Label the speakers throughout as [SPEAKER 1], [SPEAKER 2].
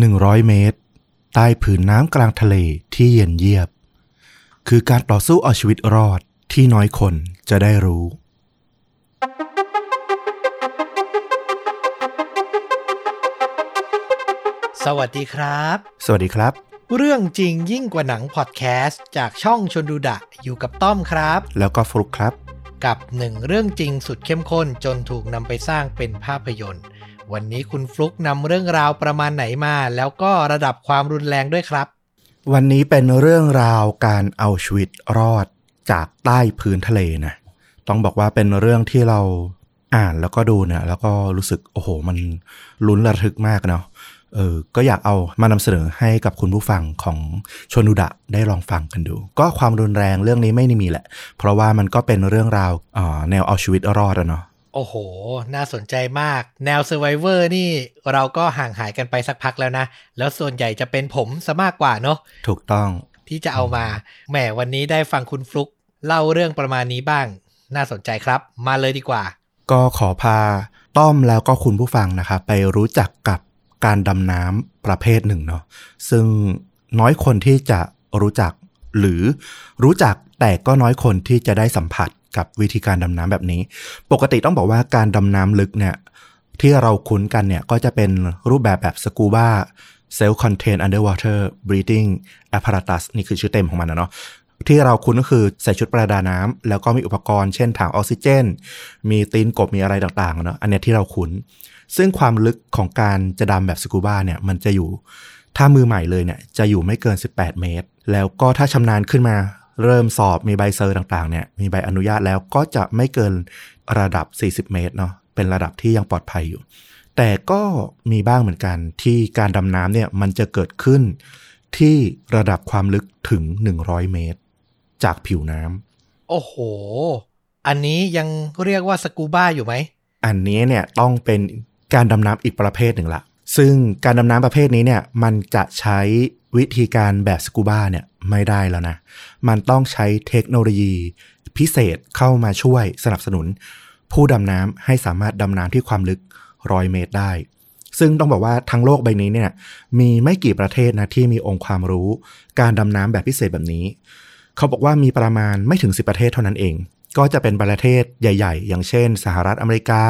[SPEAKER 1] 100 เมตร ใต้ผืนน้ำกลางทะเลที่เย็นเยียบ คือการต่อสู้เอาชีวิตรอดที่น้อยคนจะได้รู้
[SPEAKER 2] สวัสดีครับ
[SPEAKER 1] สวัสดีครับ
[SPEAKER 2] เรื่องจริงยิ่งกว่าหนังพอดแคสต์จากช่องชนดูดะอยู่กับต้อมครับ
[SPEAKER 1] แล้วก็ฟลุกครับ
[SPEAKER 2] กับหนึ่งเรื่องจริงสุดเข้มข้นจนถูกนำไปสร้างเป็นภาพยนตร์ วันนี้คุณฟลุกนำเรื่องราวประมาณไหนมา แล้วก็ระดับความรุนแรงด้วยครับ
[SPEAKER 1] วันนี้เป็นเรื่องราวการเอาชีวิตรอดจากใต้พื้นทะเลนะต้องบอกว่าเป็นเรื่องที่เราอ่านแล้วก็ดูเนี่ย แล้วก็รู้สึกโอ้โห มันลุ้นระทึกมากเนาะเออก็อยากเอามานำเสนอให้กับคุณผู้ฟังของชนุดะได้ลองฟังกันดู ก็ความรุนแรงเรื่องนี้ไม่ได้มีแหละ เพราะว่ามันก็เป็นเรื่องราวอ่าแนวเอาชีวิตรอดอะเนาะ
[SPEAKER 2] โอ้โห น่าสนใจมาก แนว Survivor นี่เราก็ห่างหายกันไปสักพักแล้วนะ แล้วส่วนใหญ่จะเป็นผมซะมากกว่าเนาะ
[SPEAKER 1] ถูกต้อง
[SPEAKER 2] ที่จะเอามา แหมวันนี้ได้ฟังคุณฟลุกเล่าเรื่องประมาณนี้บ้าง น่าสนใจครับ มาเลยดีกว่า
[SPEAKER 1] ก็ขอพา ต้อมแล้วก็คุณผู้ฟังนะครับไปรู้จักกับการดำน้ำประเภทหนึ่งเนาะ ซึ่งน้อยคนที่จะรู้จักหรือรู้จักแต่ก็น้อยคนที่จะได้สัมผัส กับวิธีการดำน้ำแบบนี้ ปกติต้องบอกว่าการดำน้ำลึกเนี่ยที่เราคุ้นกันเนี่ยก็จะเป็นรูปแบบแบบสกูบ้า self contained underwater breathing apparatus นี่คือชื่อเต็มของมันนะเนาะที่เราคุ้นก็คือใส่ชุดประดาน้ำแล้วก็มีอุปกรณ์เช่นถังออกซิเจน มีตีนกบมีอะไรต่างๆเนาะอันนี้ที่เราคุ้น ซึ่งความลึกของการจะดำแบบสกูบ้าเนี่ยมันจะอยู่ ถ้ามือใหม่เลยเนี่ยจะอยู่ไม่เกิน 18 เมตร แล้วก็ถ้าชำนาญขึ้นมา เริ่มสอบมีใบเซอร์ต่างๆเนี่ยมีใบอนุญาตแล้วก็จะไม่เกินระดับ 40 เมตรเนาะเป็นระดับที่ยังปลอดภัยอยู่ แต่ก็มีบ้างเหมือนกันที่การดำน้ำเนี่ยมันจะเกิดขึ้นที่ระดับความลึกถึง 100 เมตร จากผิวน้ำ
[SPEAKER 2] โอ้โห อันนี้ยังเรียกว่าสกูบ้าอยู่ไหม
[SPEAKER 1] อันนี้เนี่ยต้องเป็นการดำน้ำอีกประเภทหนึ่งละซึ่งการดำน้ำประเภทนี้เนี่ยมันจะใช้วิธีการแบบสกูบ้าเนี่ย ไม่ได้แล้วนะ มันต้องใช้เทคโนโลยี พิเศษเข้ามาช่วยสนับสนุน ผู้ดำน้ำให้สามารถดำน้ำที่ความลึกร้อยเมตรได้ ซึ่งต้องบอกว่าทั้งโลกใบนี้เนี่ยมีไม่กี่ประเทศนะที่มีองค์ความรู้ การดำน้ำแบบพิเศษแบบนี้ เขาบอกว่ามีประมาณไม่ถึง10ประเทศเท่านั้นเอง ก็จะเป็นประเทศใหญ่ ๆ อย่างเช่น สหรัฐอเมริกา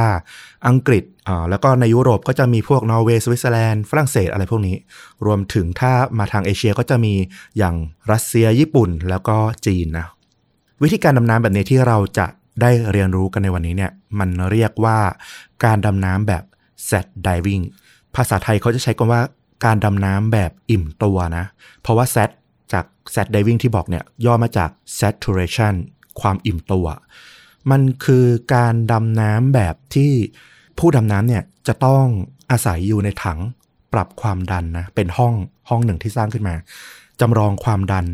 [SPEAKER 1] อังกฤษอ่าแล้วก็ในยุโรปก็จะมีพวกนอร์เวย์สวิตเซอร์แลนด์ฝรั่งเศสอะไรพวกนี้ รวมถึงถ้ามาทางเอเชียก็จะมีอย่างรัสเซียญี่ปุ่น แล้วก็จีนนะวิธีการดำน้ำแบบนี้ที่เราจะได้เรียนรู้กันในวันนี้เนี่ยมันเรียกว่าการดำน้ำแบบ set diving ภาษาไทยเขาจะใช้คำว่าการดำน้ำแบบอิ่มตัวนะ เพราะว่า set จาก set diving ที่บอกเนี่ยย่อมาจาก saturation ความอิ่มตัว มันคือการดำน้ำแบบที่ผู้ดำน้ำเนี่ยจะต้องอาศัยอยู่ในถังปรับความดันนะเป็นห้องห้องหนึ่งที่สร้างขึ้นมาจำลองความดัน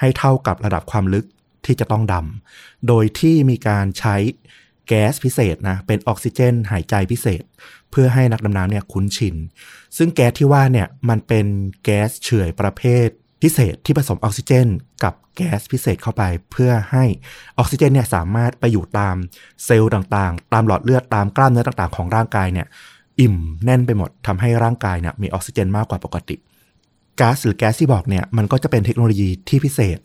[SPEAKER 1] ให้เท่ากับระดับความลึกที่จะต้องดำ โดยที่มีการใช้แก๊สพิเศษนะเป็นออกซิเจน หายใจพิเศษ เพื่อให้นักดำน้ำเนี่ยคุ้นชิน ซึ่งแก๊สที่ว่าเนี่ยมันเป็นแก๊สเฉื่อยประเภท พิเศษที่ผสมออกซิเจน กับแก๊สพิเศษเข้าไป เพื่อให้ออกซิเจนเนี่ยสามารถไปอยู่ตามเซลล์ต่างๆ ตามหลอดเลือดตามกล้ามเนื้อต่างๆ ของร่างกายเนี่ยอิ่มแน่นไปหมดทำให้ร่างกายเนี่ยมีออกซิเจนมากกว่าปกติก๊าซหรือแก๊สที่บอกเนี่ยมันก็จะเป็นเทคโนโลยีที่พิเศษ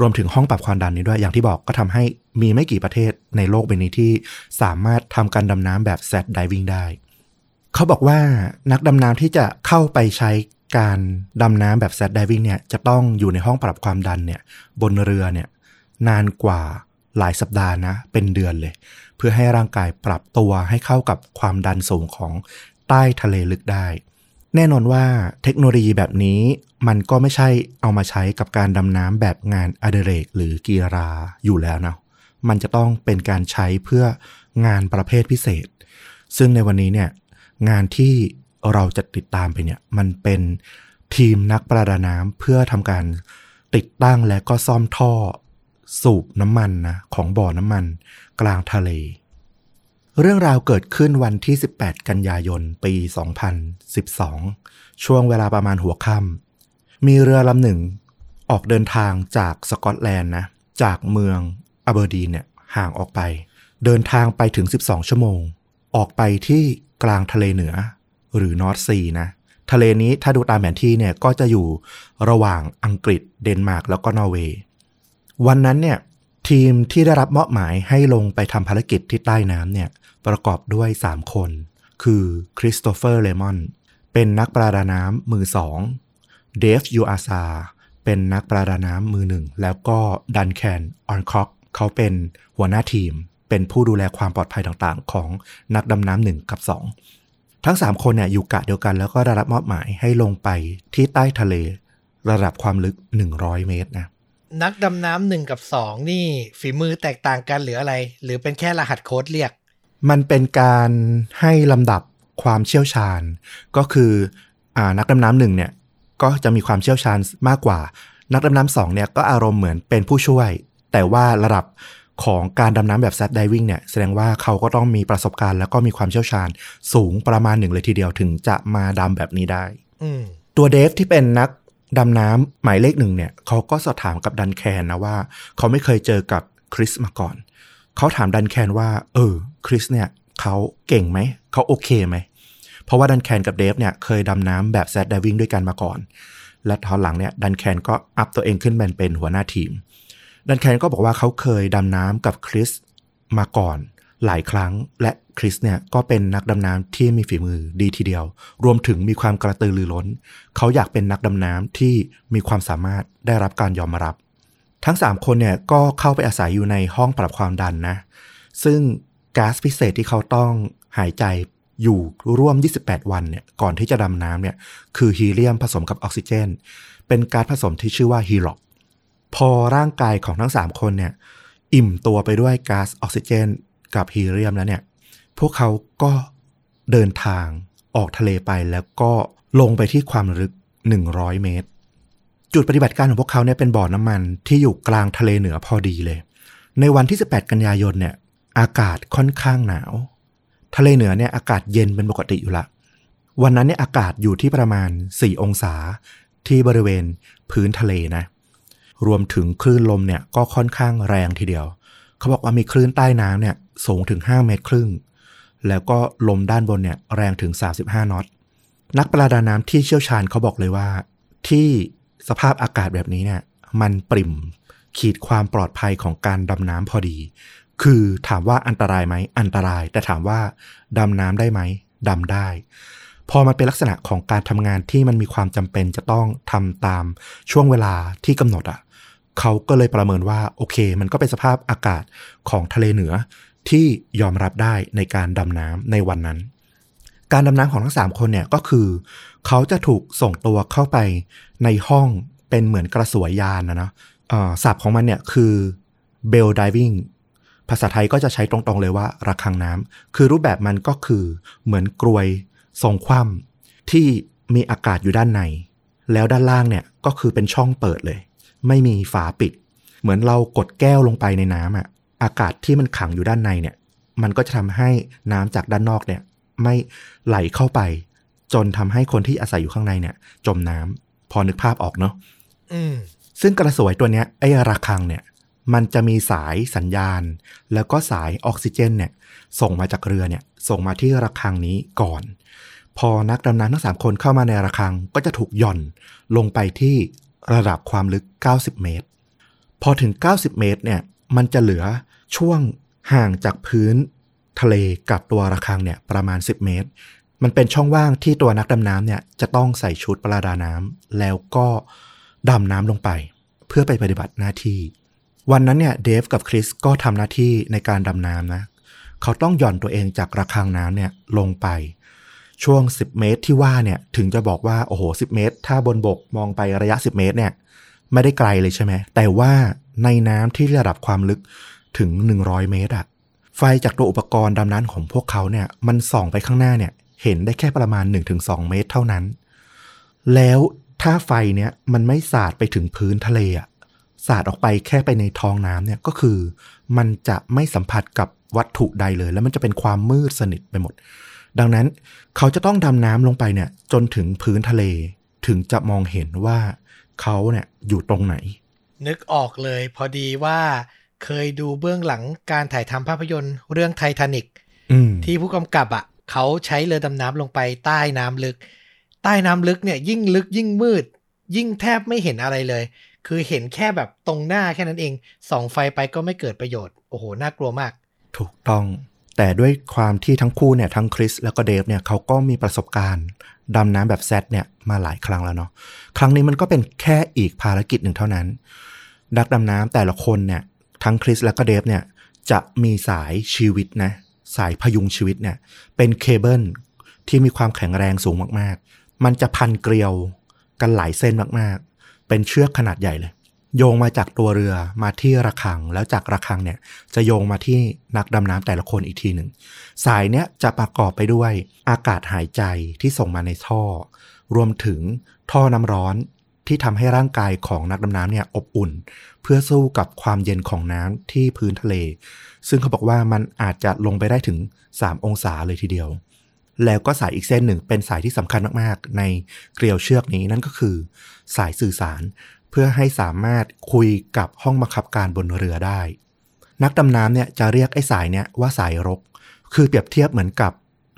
[SPEAKER 1] รวมถึงห้องปรับความดันนี้ด้วยอย่างที่บอกก็ทำให้มีไม่กี่ประเทศในโลกใบนี้ที่สามารถทำการดำน้ำแบบแซดไดวิ่งได้ เขาบอกว่านักดำน้ำที่จะเข้าไปใช้การดำน้ำแบบแซดไดวิ่งเนี่ยจะต้องอยู่ในห้องปรับความดันเนี่ยบนเรือเนี่ยนานกว่าหลายสัปดาห์นะเป็นเดือนเลย เพื่อให้ร่างกายปรับตัวให้เข้ากับความดันสูงของใต้ทะเลลึกได้ แน่นอนว่าเทคโนโลยีแบบนี้มันก็ไม่ใช่เอามาใช้กับการดำน้ำแบบงานอเดเรกหรือกีฬาอยู่แล้วนะมันจะต้องเป็นการใช้เพื่องานประเภทพิเศษ ซึ่งในวันนี้เนี่ย งานที่เราจะติดตามไปเนี่ย มันเป็นทีมนักประดาน้ำเพื่อทำการติดตั้งและก็ซ่อมท่อสูบน้ำมันนะของบ่อน้ำมัน กลางทะเล เรื่องราวเกิดขึ้นวันที่ 18 กันยายน ปี 2012 ช่วงเวลาประมาณหัวค่ำมีเรือลำหนึ่งออกเดินทางจากสกอตแลนด์นะ จากเมืองอเบอร์ดีนเนี่ยห่างออกไป เดินทางไปถึง 12 ชั่วโมง ออกไปที่ กลางทะเลเหนือ หรือ North Sea นะ ทะเลนี้ถ้าดูตามแผนที่เนี่ยก็จะอยู่ระหว่างอังกฤษเดนมาร์กแล้วก็นอร์เวย์ วันนั้นเนี่ยทีมที่ได้รับมอบหมายให้ลงไปทำภารกิจที่ใต้น้ำเนี่ยประกอบด้วย 3 คน คือคริสโตเฟอร์เลมอนเป็นนักประดาน้ำมือสองเดฟยูอาซาเป็นนักประดาน้ำมือหนึ่ง แล้วก็ดันแคนออนคอกเขาเป็นหัวหน้าทีม เป็นผู้ดูแลความปลอดภัยต่างๆ ของนักดำน้ำหนึ่งกับ 2 ทั้ง 3 คนเนี่ยอยู่กะเดียวกันแล้วก็ได้รับมอบหมายให้ลงไปที่ใต้ทะเล ระดับความลึก 100 เมตรนะ
[SPEAKER 2] นักดำน้ำหนึ่งกับสองนี่ฝีมือแตกต่างกันหรืออะไร หรือเป็นแค่รหัสโค้ดเรียก
[SPEAKER 1] มันเป็นการให้ลำดับความเชี่ยวชาญ ก็คืออานักดำน้ำหนึ่งเนี่ยก็จะมีความเชี่ยวชาญมากกว่า นักดำน้ำสองเนี่ยก็อารมณ์เหมือนเป็นผู้ช่วย แต่ว่าระดับ ของการดำน้ำแบบซัดไดวิ่งเนี่ยแสดงว่าเขาก็ต้องมีประสบการณ์แล้วก็มีความเชี่ยวชาญสูงประมาณหนึ่งเลยทีเดียวถึงจะมาดำแบบนี้ได้
[SPEAKER 2] อืม
[SPEAKER 1] ตัวเดฟที่เป็นนักดำน้ำหมายเลขหนึ่งเนี่ยเขาก็สอบถามกับดันแคนนะว่า เขาไม่เคยเจอกับคริสมาก่อน เขาถามดันแคนว่า เออคริสเนี่ยเขาเก่งไหม เขาโอเคไหม เพราะว่าดันแคนกับเดฟเนี่ยเคยดำน้ำแบบแซดไดวิ่งด้วยกันมาก่อน และตอนหลังเนี่ยดันแคนก็อัพตัวเองขึ้นเป็นเป็นหัวหน้าทีม ดันแคนก็บอกว่าเขาเคยดำน้ำกับคริสมาก่อนหลายครั้งและคริสเนี่ยก็เป็นนักดำน้ำที่มีฝีมือดีทีเดียว รวมถึงมีความกระตือรือร้น เขาอยากเป็นนักดำน้ำที่มีความสามารถได้รับการยอมรับ ทั้ง 3 คนเนี่ยก็เข้าไปอาศัยอยู่ในห้องปรับความดันนะ ซึ่งก๊าซพิเศษที่เขาต้องหายใจอยู่ร่วม 28 วันเนี่ยก่อนที่จะดำน้ำเนี่ยคือฮีเลียมผสมกับออกซิเจน เป็นก๊าซผสมที่ชื่อว่าฮีล็อก พอร่างกายของทั้ง 3 คนเนี่ยอิ่มตัวไปด้วยก๊าซออกซิเจน กับฮีเลียมแล้วเนี่ย พวกเขาก็เดินทางออกทะเลไปแล้วก็ลงไปที่ความลึก 100 เมตร จุดปฏิบัติการของพวกเขาเนี่ยเป็นบ่อน้ำมันที่อยู่กลางทะเลเหนือพอดีเลย ในวันที่ 18 กันยายนเนี่ยอากาศค่อนข้างหนาว ทะเลเหนือเนี่ยอากาศเย็นเป็นปกติอยู่ละ วันนั้นเนี่ยอากาศอยู่ที่ประมาณ 4 องศาที่บริเวณพื้นทะเลนะ รวมถึงคลื่นลมเนี่ยก็ค่อนข้างแรงทีเดียว เขาบอกว่ามีคลื่นใต้น้ำเนี่ยสูงถึง 5 เมตรครึ่ง แล้วก็ลมด้านบนเนี่ยแรงถึง 35 นอต นักประดาน้ำที่เชี่ยวชาญเขาบอกเลยว่า ที่สภาพอากาศแบบนี้เนี่ยมันปริ่มขีดความปลอดภัยของการดำน้ำพอดี คือถามว่าอันตรายไหม อันตราย แต่ถามว่าดำน้ำได้ไหมดำได้ พอมันเป็นลักษณะของการทำงานที่มันมีความจำเป็นจะต้องทำตามช่วงเวลาที่กำหนดอะ่ะ เขาก็เลยประเมินว่าโอเค มันก็เป็นสภาพอากาศของทะเลเหนือที่ยอมรับได้ในการดำน้ำในวันนั้น การดำน้ำของทั้ง 3 คนเนี่ยก็คือ เขาจะถูกส่งตัวเข้าไปในห้องเป็นเหมือนกระสวยยานนะเนาะศัพท์ของมันเนี่ยคือเบลดิวิ่งภาษาไทยก็จะใช้ตรงๆเลยว่าระฆังน้ำคือรูปแบบมันก็คือเหมือนกรวยทรงคว่ำที่มีอากาศอยู่ด้านใน แล้วด้านล่างเนี่ยก็คือเป็นช่องเปิดเลย ไม่มีฝาปิด เหมือนเรากดแก้วลงไปในน้ำอะอากาศที่มันขังอยู่ด้านในเนี่ย มันก็จะทำให้น้ำจากด้านนอกเนี่ย ไม่ไหลเข้าไป จนทำให้คนที่อาศัยอยู่ข้างในเนี่ย จมน้ำพอนึกภาพออกเนาะ
[SPEAKER 2] อืม
[SPEAKER 1] ซึ่งกระสวยตัวเนี้ยไอ้ระฆังเนี่ย มันจะมีสายสัญญาณ แล้วก็สายออกซิเจนเนี่ย ส่งมาจากเรือเนี่ย ส่งมาที่ระฆังนี้ก่อน พอนักดำน้ำทั้งสามคนเข้ามาในระฆังก็จะถูกหย่อนลงไปที่ ระดับความลึก 90 เมตร พอถึง 90 เมตรเนี่ยมันจะเหลือช่วงห่างจากพื้นทะเลกับตัวระฆังเนี่ยประมาณ 10 เมตร มันเป็นช่องว่างที่ตัวนักดำน้ำเนี่ยจะต้องใส่ชุดประดาน้ำแล้วก็ดำน้ำลงไป เพื่อไปปฏิบัติหน้าที่ วันนั้นเนี่ยเดฟกับคริสก็ทำหน้าที่ในการดำน้ำนะ เขาต้องหย่อนตัวเองจากระฆังน้ำเนี่ยลงไป ช่วง 10 เมตรที่ว่าเนี่ยถึงจะบอกว่าโอ้โห 10 เมตร ถ้าบนบกมองไประยะ 10 เมตรเนี่ยไม่ได้ไกลเลยใช่ไหม แต่ว่าในน้ำที่ระดับความลึกถึง 100 เมตรอะไฟจากตัวอุปกรณ์ดำน้ำของพวกเขาเนี่ยมันส่องไปข้างหน้าเนี่ยเห็นได้แค่ประมาณ 1-2 เมตรเท่านั้น แล้วถ้าไฟเนี่ยมันไม่สาดไปถึงพื้นทะเลอะสาดออกไปแค่ไปในท้องน้ำเนี่ยก็คือ มันจะไม่สัมผัสกับวัตถุใดเลย แล้วมันจะเป็นความมืดสนิทไปหมด ดังนั้นเขาจะต้องดำน้ำลงไปเนี่ย จนถึงพื้นทะเล ถึงจะมองเห็นว่าเขาเนี่ยอยู่ตรงไหน
[SPEAKER 2] นึกออกเลยพอดีว่าเคยดูเบื้องหลังการถ่ายทำภาพยนตร์เรื่องไททานิก
[SPEAKER 1] อืม
[SPEAKER 2] ที่ผู้กำกับอะ เขาใช้เรือดำน้ำลงไปใต้น้ำลึก ใต้น้ำลึกเนี่ย ยิ่งลึกยิ่งมืด ยิ่งแทบไม่เห็นอะไรเลย คือเห็นแค่แบบตรงหน้าแค่นั้นเองส่องไฟไปก็ไม่เกิดประโยชน์ โอ้โห น่ากลัวมาก
[SPEAKER 1] ถูกต้อง แต่ด้วยความที่ทั้งคู่เนี่ยทั้งคริสแล้วก็เดฟเนี่ยเขาก็มีประสบการณ์ดำน้ำแบบแซดเนี่ยมาหลายครั้งแล้วเนาะครั้งนี้มันก็เป็นแค่อีกภารกิจหนึ่งเท่านั้น นักดำน้ำแต่ละคนเนี่ยทั้งคริสแล้วก็เดฟเนี่ยจะมีสายชีวิตนะสายพยุงชีวิตเนี่ยเป็นเคเบิลที่มีความแข็งแรงสูงมากๆ มันจะพันเกลียวกันหลายเส้นมากๆ เป็นเชือกขนาดใหญ่เลย โยงมาจากตัวเรือมาที่ระฆัง แล้วจากระฆังเนี่ยจะโยงมาที่นักดำน้ำแต่ละคนอีกทีหนึ่ง สายเนี้ยจะประกอบไปด้วยอากาศหายใจที่ส่งมาในท่อ รวมถึงท่อน้ำร้อนที่ทำให้ร่างกายของนักดำน้ำเนี่ยอบอุ่น เพื่อสู้กับความเย็นของน้ำที่พื้นทะเล ซึ่งเขาบอกว่ามันอาจจะลงไปได้ถึง 3 องศาเลยทีเดียว แล้วก็สายอีกเส้นหนึ่งเป็นสายที่สำคัญมากๆ ในเกลียวเชือกนี้นั่นก็คือ สายสื่อสาร เพื่อให้สามารถคุยกับห้องบังคับการบนเรือได้ นักดำน้ำเนี่ยจะเรียกไอ้สายเนี่ยว่าสายรก คือเปรียบเทียบเหมือนกับ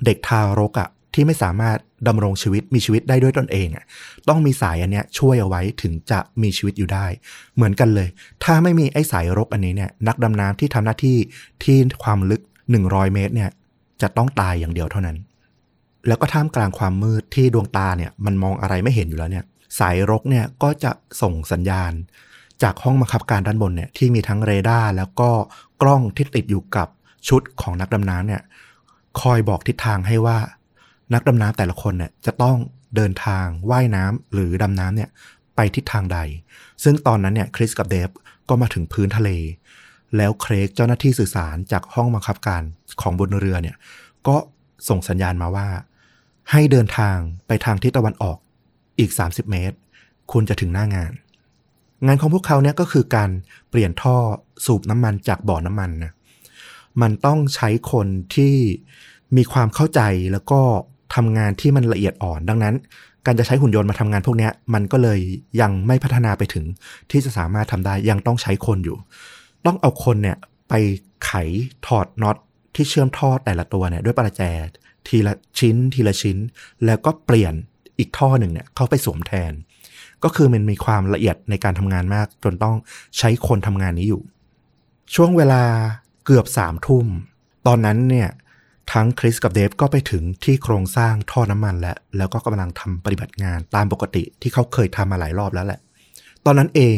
[SPEAKER 1] เด็กทารกอะ่ะที่ไม่สามารถดำรงชีวิตมีชีวิตได้ด้วยตนเองอะ่ะต้องมีสายอันเนี้ยช่วยเอาไว้ถึงจะมีชีวิตอยู่ได้ เหมือนกันเลย ถ้าไม่มีไอ้สายรกอันนี้เนี่ยนักดำน้ำที่ทำหน้าที่ที่ความลึก 100 เมตรเนี่ยจะต้องตายอย่างเดียวเท่านั้น แล้วก็ท่ามกลางความมืดที่ดวงตาเนี่ยมันมองอะไรไม่เห็นอยู่แล้วเนี่ย สายรกเนี่ยก็จะส่งสัญญาณ จากห้องบังคับการด้านบนเนี่ยที่มีทั้งเรดาร์แล้วก็กล้องที่ติดอยู่กับชุดของนักดำน้ำเนี่ยคอยบอกทิศทางให้ว่า นักดำน้ำแต่ละคนเนี่ยจะต้องเดินทางว่ายน้ำหรือดำน้ำเนี่ยไปทิศทางใด ซึ่งตอนนั้นเนี่ยคริสกับเดฟก็มาถึงพื้นทะเล แล้วเครกเจ้าหน้าที่สื่อสารจากห้องบังคับการของบนเรือเนี่ยก็ส่งสัญญาณมาว่า ให้เดินทางไปทางทิศตะวันออก อีก 30 เมตร คุณจะถึงหน้างาน งานของพวกเขาเนี่ยก็คือการเปลี่ยนท่อสูบน้ำมันจากบ่อน้ำมันนะมันต้องใช้คนที่มีความเข้าใจแล้วก็ทำงานที่มันละเอียดอ่อน ดังนั้น การจะใช้หุ่นยนต์มาทำงานพวกนี้มันก็เลยยังไม่พัฒนาไปถึง ที่จะสามารถทำได้ยังต้องใช้คนอยู่ ต้องเอาคนเนี่ยไปไขถอดน็อตที่เชื่อมท่อแต่ละตัวเนี่ยด้วยประแจทีละชิ้นทีละชิ้น แล้วก็เปลี่ยน อีกท่อหนึ่งเนี่ยเข้าไปสวมแทน ก็คือมันมีความละเอียดในการทำงานมาก จนต้องใช้คนทำงานนี้อยู่ ช่วงเวลาเกือบสามทุ่ม ตอนนั้นเนี่ยทั้งคริสกับเดฟก็ไปถึงที่โครงสร้างท่อน้ำมันแล้ว แล้วก็กำลังทำปฏิบัติงานตามปกติที่เขาเคยทำมาหลายรอบแล้วแหละ ตอนนั้นเอง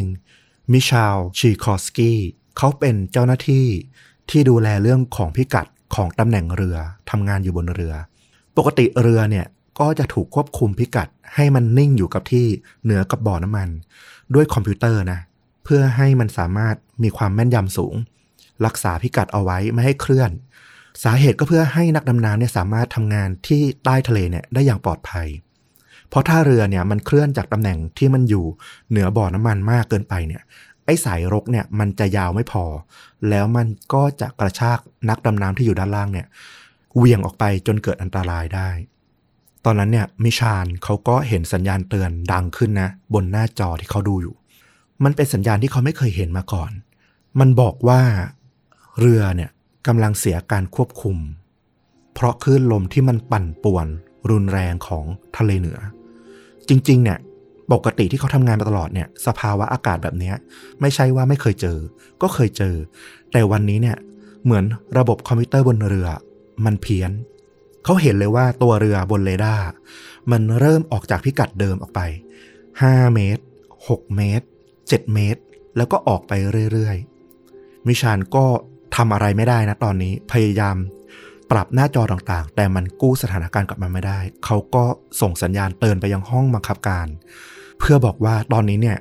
[SPEAKER 1] มิชาลชีคอสกี้เขาเป็นเจ้าหน้าที่ที่ดูแลเรื่องของพิกัดของตำแหน่งเรือทำงานอยู่บนเรือ ปกติเรือเนี่ย ก็จะถูกควบคุมพิกัดให้มันนิ่งอยู่กับที่เหนือกับบ่อน้ำมัน ด้วยคอมพิวเตอร์นะ เพื่อให้มันสามารถมีความแม่นยำสูง รักษาพิกัดเอาไว้ไม่ให้เคลื่อน สาเหตุก็เพื่อให้นักดำน้ำเนี่ยสามารถทำงานที่ใต้ทะเลเนี่ยได้อย่างปลอดภัย เพราะถ้าเรือเนี่ยมันเคลื่อนจากตำแหน่งที่มันอยู่เหนือบ่อน้ำมันมากเกินไปเนี่ยไอ้สายรกเนี่ยมันจะยาวไม่พอ แล้วมันก็จะกระชากนักดำน้ำที่อยู่ด้านล่างเนี่ยเวียงออกไปจนเกิดอันตรายได้ ตอนนั้นเนี่ยมิชานเขาก็เห็นสัญญาณเตือนดังขึ้นนะ บนหน้าจอที่เขาดูอยู่ มันเป็นสัญญาณที่เขาไม่เคยเห็นมาก่อน มันบอกว่าเรือเนี่ยกำลังเสียการควบคุม เพราะคลื่นลมที่มันปั่นป่วน รุนแรงของทะเลเหนือ จริงๆเนี่ยปกติที่เขาทำงานมาตลอดเนี่ยสภาวะอากาศแบบนี้ไม่ใช่ว่าไม่เคยเจอ ก็เคยเจอ แต่วันนี้เนี่ยเหมือนระบบคอมพิวเตอร์บนเรือ มันเพี้ยน เขาเห็นเลยว่าตัวเรือบนเรดาร์มันเริ่มออกจากพิกัดเดิมออกไป 5 เมตร 6 เมตร 7 เมตร แล้วก็ออกไปเรื่อยๆมิชานก็ทำอะไรไม่ได้นะตอนนี้พยายามปรับหน้าจอต่างๆ แต่มันกู้สถานการณ์กลับมาไม่ได้ เขาก็ส่งสัญญาณเตือนไปยังห้องบังคับการ เพื่อบอกว่าตอนนี้เนี่ย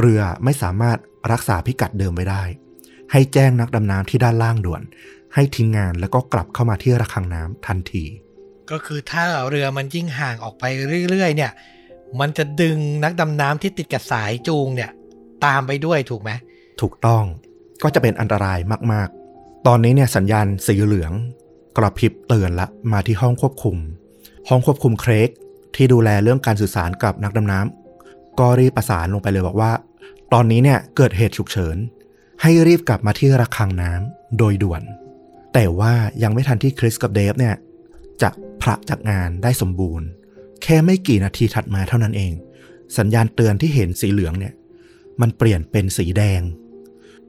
[SPEAKER 1] เรือไม่สามารถรักษาพิกัดเดิมไว้ได้ ให้แจ้งนักดำน้ำที่ด้านล่างด่วน ให้ทิ้งงานแล้วก็กลับเข้ามาที่ระฆังน้ำทันที
[SPEAKER 2] ก็คือถ้าเรือมันยิ่งห่างออกไปเรื่อยๆ เนี่ย มันจะดึงนักดำน้ำที่ติดกับสายจูงเนี่ย ตามไปด้วยถูกไหม
[SPEAKER 1] ถูกต้องก็จะเป็นอันตรายมากๆ ตอนนี้เนี่ยสัญญาณสีเหลือง กระพริบเตือนละมาที่ห้องควบคุม ห้องควบคุมเครกที่ดูแลเรื่องการสื่อสารกับนักดำน้ำก็รีบประสานลงไปเลยบอกว่า ตอนนี้เนี่ยเกิดเหตุฉุกเฉิน ให้รีบกลับมาที่ระฆังน้ำโดยด่วน แต่ว่ายังไม่ทันที่คริสกับเดฟเนี่ย จะพระจากงานได้สมบูรณ์ แค่ไม่กี่นาทีถัดมาเท่านั้นเอง สัญญาณเตือนที่เห็นสีเหลืองเนี่ย มันเปลี่ยนเป็นสีแดง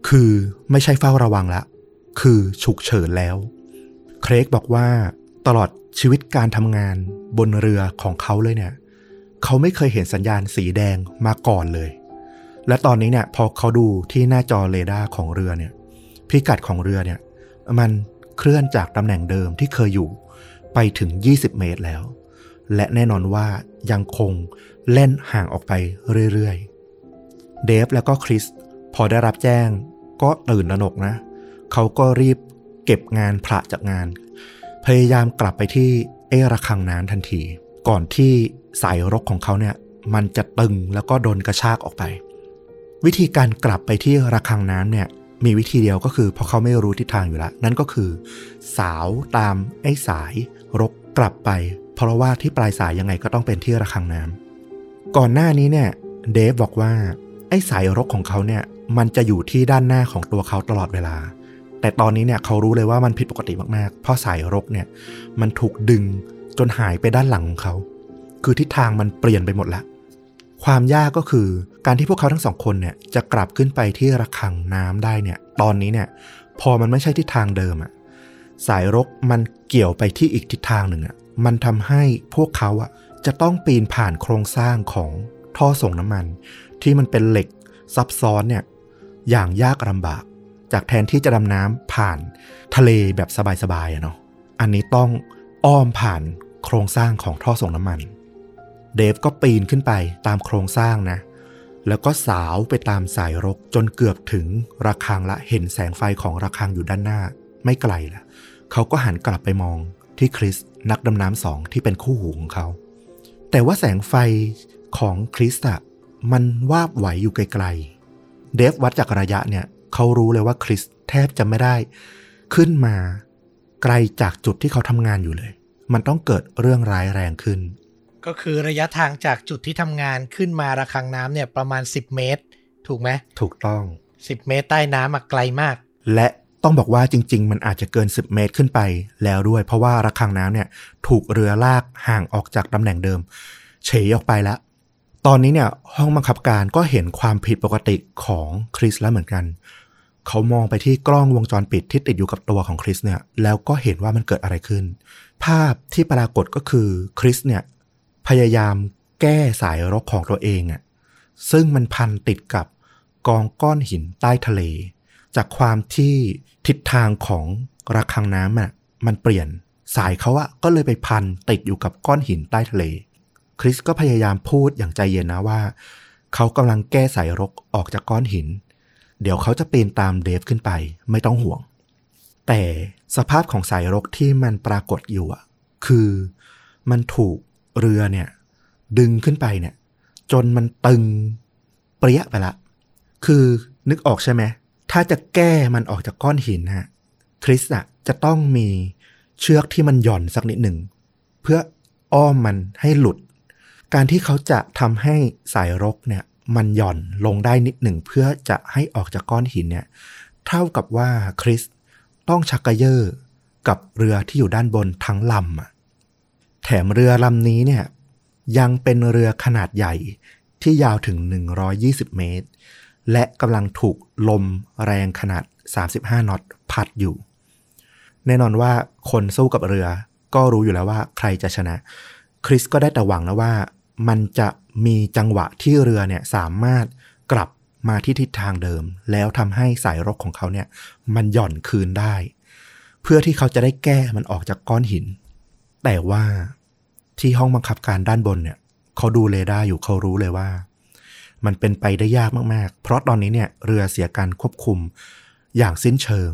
[SPEAKER 1] คือไม่ใช่เฝ้าระวังละ คือฉุกเฉินแล้ว เครกบอกว่าตลอดชีวิตการทำงานบนเรือของเขาเลยเนี่ย เขาไม่เคยเห็นสัญญาณสีแดงมาก่อนเลย และตอนนี้เนี่ยพอเขาดูที่หน้าจอเรดาร์ของเรือเนี่ย พิกัดของเรือเนี่ย มันเคลื่อนจากตำแหน่งเดิมที่เคยอยู่ ไปถึง 20 เมตรแล้ว และแน่นอนว่ายังคงเล่นห่างออกไปเรื่อยๆ เดฟแล้วก็คริสพอได้รับแจ้งก็ตื่นระหนกนะ เขาก็รีบเก็บงานพระจากงาน พยายามกลับไปที่เอระคังน้ำทันที ก่อนที่สายรกของเขาเนี่ยมันจะตึงแล้วก็โดนกระชากออกไป วิธีการกลับไปที่ระคังน้ำเนี่ยมีวิธีเดียวก็คือเพราะเขาไม่รู้ทิศทางอยู่แล้ว นั่นก็คือ สาวตามไอ้สาย รกกลับไป เพราะว่าที่ปลายสายยังไงก็ต้องเป็นที่ระคังน้ำก่อนหน้านี้เนี่ยเดฟบอกว่า ไอ้สายรกของเขาเนี่ยมันจะอยู่ที่ด้านหน้าของตัวเขาตลอดเวลา แต่ตอนนี้เนี่ยเขารู้เลยว่ามันผิดปกติมากๆ เพราะสายรกเนี่ยมันถูกดึงจนหายไปด้านหลังของเขา คือทิศทางมันเปลี่ยนไปหมดละ ความยากก็คือการที่พวกเขาทั้งสองคนเนี่ยจะกลับขึ้นไปที่ระฆังน้ำได้เนี่ย ตอนนี้เนี่ยพอมันไม่ใช่ทิศทางเดิมอะ สายรกมันเกี่ยวไปที่อีกทิศทางหนึ่งอะมันทำให้พวกเขาอะจะต้องปีนผ่านโครงสร้างของท่อส่งน้ำมัน ที่มันเป็นเหล็กซับซ้อนเนี่ยอย่างยากลำบาก จากแทนที่จะดำน้ำผ่านทะเลแบบสบายๆอะเนาะอันนี้ต้องอ้อมผ่านโครงสร้างของท่อส่งน้ำมัน เดฟก็ปีนขึ้นไปตามโครงสร้างนะ แล้วก็สาวไปตามสายรกจนเกือบถึงระฆังละเห็นแสงไฟของระฆังอยู่ด้านหน้า ไม่ไกลละ เขาก็หันกลับไปมองที่คริสนักดำน้ำสองที่เป็นคู่หูของเขา แต่ว่าแสงไฟของคริสอะมันวาบไหวอยู่ไกลๆ เดฟวัดจากระยะเนี่ย เขารู้เลยว่าคริสแทบจะไม่ได้ ขึ้นมาไกลจากจุดที่เขาทำงานอยู่เลย มันต้องเกิดเรื่องร้ายแรงขึ้น
[SPEAKER 2] ก็คือระยะทางจากจุดที่ทำงานขึ้นมาระคังน้ำเนี่ยประมาณ 10 เมตร ถูกไหม
[SPEAKER 1] ถูกต้อง
[SPEAKER 2] 10 เมตรใต้น้ำอะไกลมาก
[SPEAKER 1] และ ต้องบอกว่าจริง ๆ มันอาจจะเกิน 10 เมตรขึ้นไปแล้วด้วย เพราะว่าระฆังน้ำเนี่ยถูกเรือลากห่างออกจากตำแหน่งเดิม เฉยออกไปแล้วตอนนี้เนี่ยห้องบังคับการก็เห็นความผิดปกติของคริสแล้วเหมือนกัน เขามองไปที่กล้องวงจรปิดที่ติดอยู่กับตัวของคริสเนี่ยแล้วก็เห็นว่ามันเกิดอะไรขึ้น ภาพที่ปรากฏก็คือคริสเนี่ยพยายามแก้สายรกของตัวเองอะ่ะซึ่งมันพันติดกับกองก้อนหินใต้ทะเล จากความที่ ทิศทางของระฆังน้ำอะมันเปลี่ยนสายเขาอะก็เลยไปพันติดอยู่กับก้อนหินใต้ทะเล คริสก็พยายามพูดอย่างใจเย็นนะว่า เขากำลังแก้สายรกออกจากก้อนหิน เดี๋ยวเขาจะปีนตามเดฟขึ้นไปไม่ต้องห่วง แต่สภาพของสายรกที่มันปรากฏอยู่อะคือมันถูกเรือเนี่ย ดึงขึ้นไปเนี่ย จนมันตึงเปรี้ยไปละ คือนึกออกใช่ไหม ถ้าจะแก้มันออกจากก้อนหินฮะคริสอะจะต้องมีเชือกที่มันหย่อนสักนิดหนึ่ง เพื่ออ้อมมันให้หลุด การที่เขาจะทำให้สายรกเนี่ย มันหย่อนลงได้นิดหนึ่ง เพื่อจะให้ออกจากก้อนหินเนี่ย เท่ากับว่าคริสต้องชักกระเยาะกับเรือที่อยู่ด้านบนทั้งลำอะแถมเรือลำนี้เนี่ยยังเป็นเรือขนาดใหญ่ที่ยาวถึง 120 เมตร และกำลังถูกลมแรงขนาด 35 น็อตพัดอยู่ แน่นอนว่าคนสู้กับเรือ ก็รู้อยู่แล้วว่าใครจะชนะ คริสก็ได้แต่หวังนะว่า มันจะมีจังหวะที่เรือเนี่ยสามารถกลับมาที่ทิศทางเดิม แล้วทำให้สายรกของเขาเนี่ย มันหย่อนคืนได้ เพื่อที่เขาจะได้แก้มันออกจากก้อนหิน แต่ว่าที่ห้องบังคับการด้านบนเนี่ย เขาดูเรดาร์อยู่เขารู้เลยว่า มันเป็นไปได้ยากมากๆ เพราะตอนนี้เนี่ยเรือเสียการควบคุมอย่างสิ้นเชิง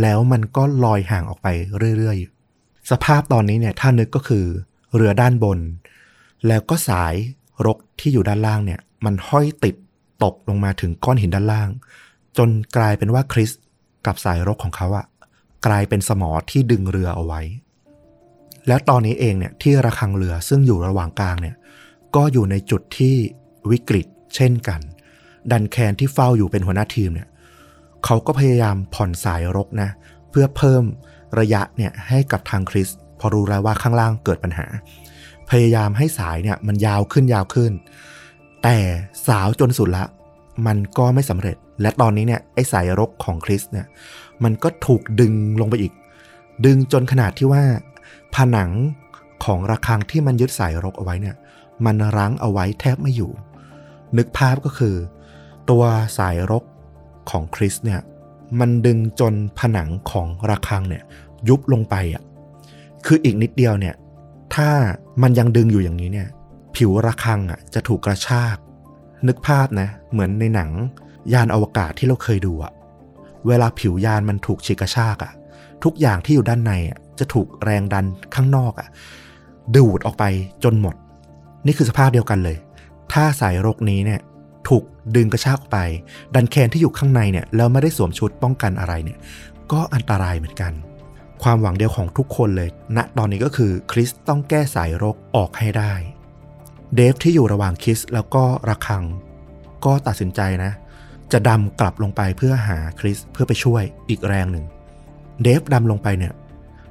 [SPEAKER 1] แล้วมันก็ลอยห่างออกไปเรื่อยๆ สภาพตอนนี้เนี่ยถ้านึกก็คือเรือด้านบน แล้วก็สายรกที่อยู่ด้านล่างเนี่ย มันห้อยติดตกลงมาถึงก้อนหินด้านล่าง จนกลายเป็นว่าคริสกับสายรกของเขาอะกลายเป็นสมอที่ดึงเรือเอาไว้ แล้วตอนนี้เองเนี่ยที่ระฆังเรือซึ่งอยู่ระหว่างกลางเนี่ยก็อยู่ในจุดที่วิกฤต เช่นกัน ดันแคนที่เฝ้าอยู่เป็นหัวหน้าทีมเนี่ยเขาก็พยายามผ่อนสายรกนะ เพื่อเพิ่มระยะเนี่ยให้กับทางคริส พอรู้แล้วว่าข้างล่างเกิดปัญหา พยายามให้สายเนี่ยมันยาวขึ้นยาวขึ้น แต่สาวจนสุดละ มันก็ไม่สำเร็จ และตอนนี้เนี่ยไอ้สายรกของคริสเนี่ยมันก็ถูกดึงลงไปอีก ดึงจนขนาดที่ว่า ผนังของระฆังที่มันยึดสายรกเอาไว้เนี่ย มันรั้งเอาไว้แทบไม่อยู่ นึกภาพก็คือ ตัวสายรกของคริสเนี่ยมันดึงจนผนังของระฆังเนี่ยยุบลงไปอะคืออีกนิดเดียวเนี่ยถ้ามันยังดึงอยู่อย่างนี้เนี่ยผิวระฆังอะจะถูกกระชาก นึกภาพนะเหมือนในหนังยานอวกาศที่เราเคยดูอะเวลาผิวยานมันถูกฉีกกระชากอะทุกอย่างที่อยู่ด้านในอะจะถูกแรงดันข้างนอกอะดูดออกไปจนหมด นี่คือสภาพเดียวกันเลย ถ้าสายรกนี้เนี่ยถูกดึงกระชากไป ดันแคนที่อยู่ข้างในเนี่ยแล้วไม่ได้สวมชุดป้องกันอะไรเนี่ยก็อันตรายเหมือนกัน ความหวังเดียวของทุกคนเลยณตอนนี้ก็คือคริสต้องแก้สายรกออกให้ได้ เดฟที่อยู่ระหว่างคริสแล้วก็ระคัง ก็ตัดสินใจนะ จะดำกลับลงไปเพื่อหาคริสเพื่อไปช่วยอีกแรงหนึ่ง เดฟดำลงไปเนี่ย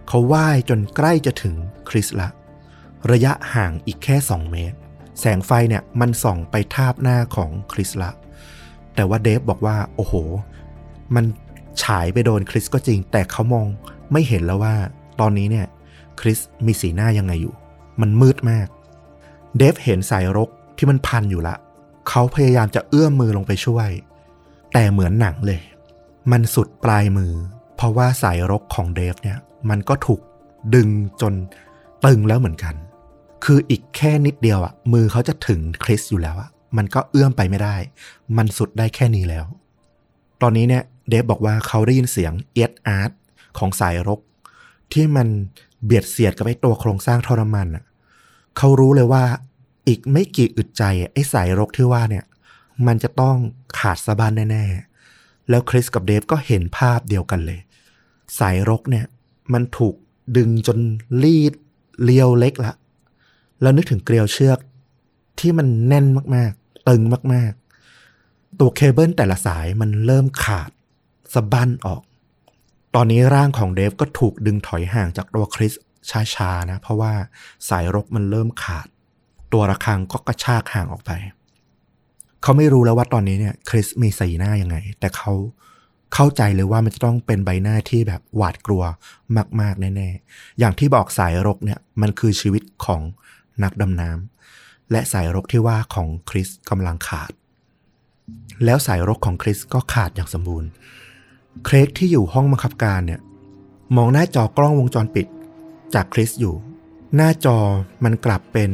[SPEAKER 1] เขาว่ายจนใกล้จะถึงคริสละ ระยะห่างอีกแค่ 2 เมตร แสงไฟเนี่ยมันส่องไปทาบหน้าของคริสละ แต่ว่าเดฟบอกว่า โอ้โห มันฉายไปโดนคริสก็จริง แต่เขามองไม่เห็นแล้วว่า ตอนนี้เนี่ยคริสมีสีหน้ายังไงอยู่ มันมืดมาก เดฟเห็นสายรกที่มันพันอยู่ละ เขาพยายามจะเอื้อมมือลงไปช่วย แต่เหมือนหนังเลย มันสุดปลายมือ เพราะว่าสายรกของเดฟเนี่ย มันก็ถูกดึงจนตึงแล้วเหมือนกัน คืออีกแค่นิดเดียวอะมือเขาจะถึงคริสอยู่แล้วอะมันก็เอื้อมไปไม่ได้ มันสุดได้แค่นี้แล้ว ตอนนี้เนี่ยเดฟบอกว่าเขาได้ยินเสียงเอียดอาร์ตของสายรก ที่มันเบียดเสียดกับไอ้ตัวโครงสร้างท่อน้ำมันอะเขารู้เลยว่าอีกไม่กี่อึดใจไอ้สายรกที่ว่าเนี่ย มันจะต้องขาดสะบั้นแน่ๆ แล้วคริสกับเดฟก็เห็นภาพเดียวกันเลย สายรกเนี่ย มันถูกดึงจนรีดเลียวเล็กละ แล้วนึกถึงเกลียวเชือกที่มันแน่นมากๆ ตึงมากๆ ตัวเคเบิลแต่ละสายมันเริ่มขาดสะบั้นออก ตอนนี้ร่างของเดฟก็ถูกดึงถอยห่างจากตัวคริสช้าๆนะ เพราะว่าสายรกมันเริ่มขาด ตัวระฆังก็กระชากห่างออกไป เขาไม่รู้แล้วว่าตอนนี้เนี่ยคริสมีสีหน้ายังไง แต่เขาเข้าใจเลยว่ามันจะต้องเป็นใบหน้าที่แบบหวาดกลัวมาก ๆ แน่ ๆ อย่างที่บอกสายรกเนี่ยมันคือชีวิตของ นักดำน้ำและสายรกที่ว่าของคริสกำลังขาด แล้วสายรกของคริสก็ขาดอย่างสมบูรณ์ เครกที่อยู่ห้องบังคับการเนี่ย มองหน้าจอกล้องวงจรปิด จากคริสอยู่ หน้าจอมันกลับเป็น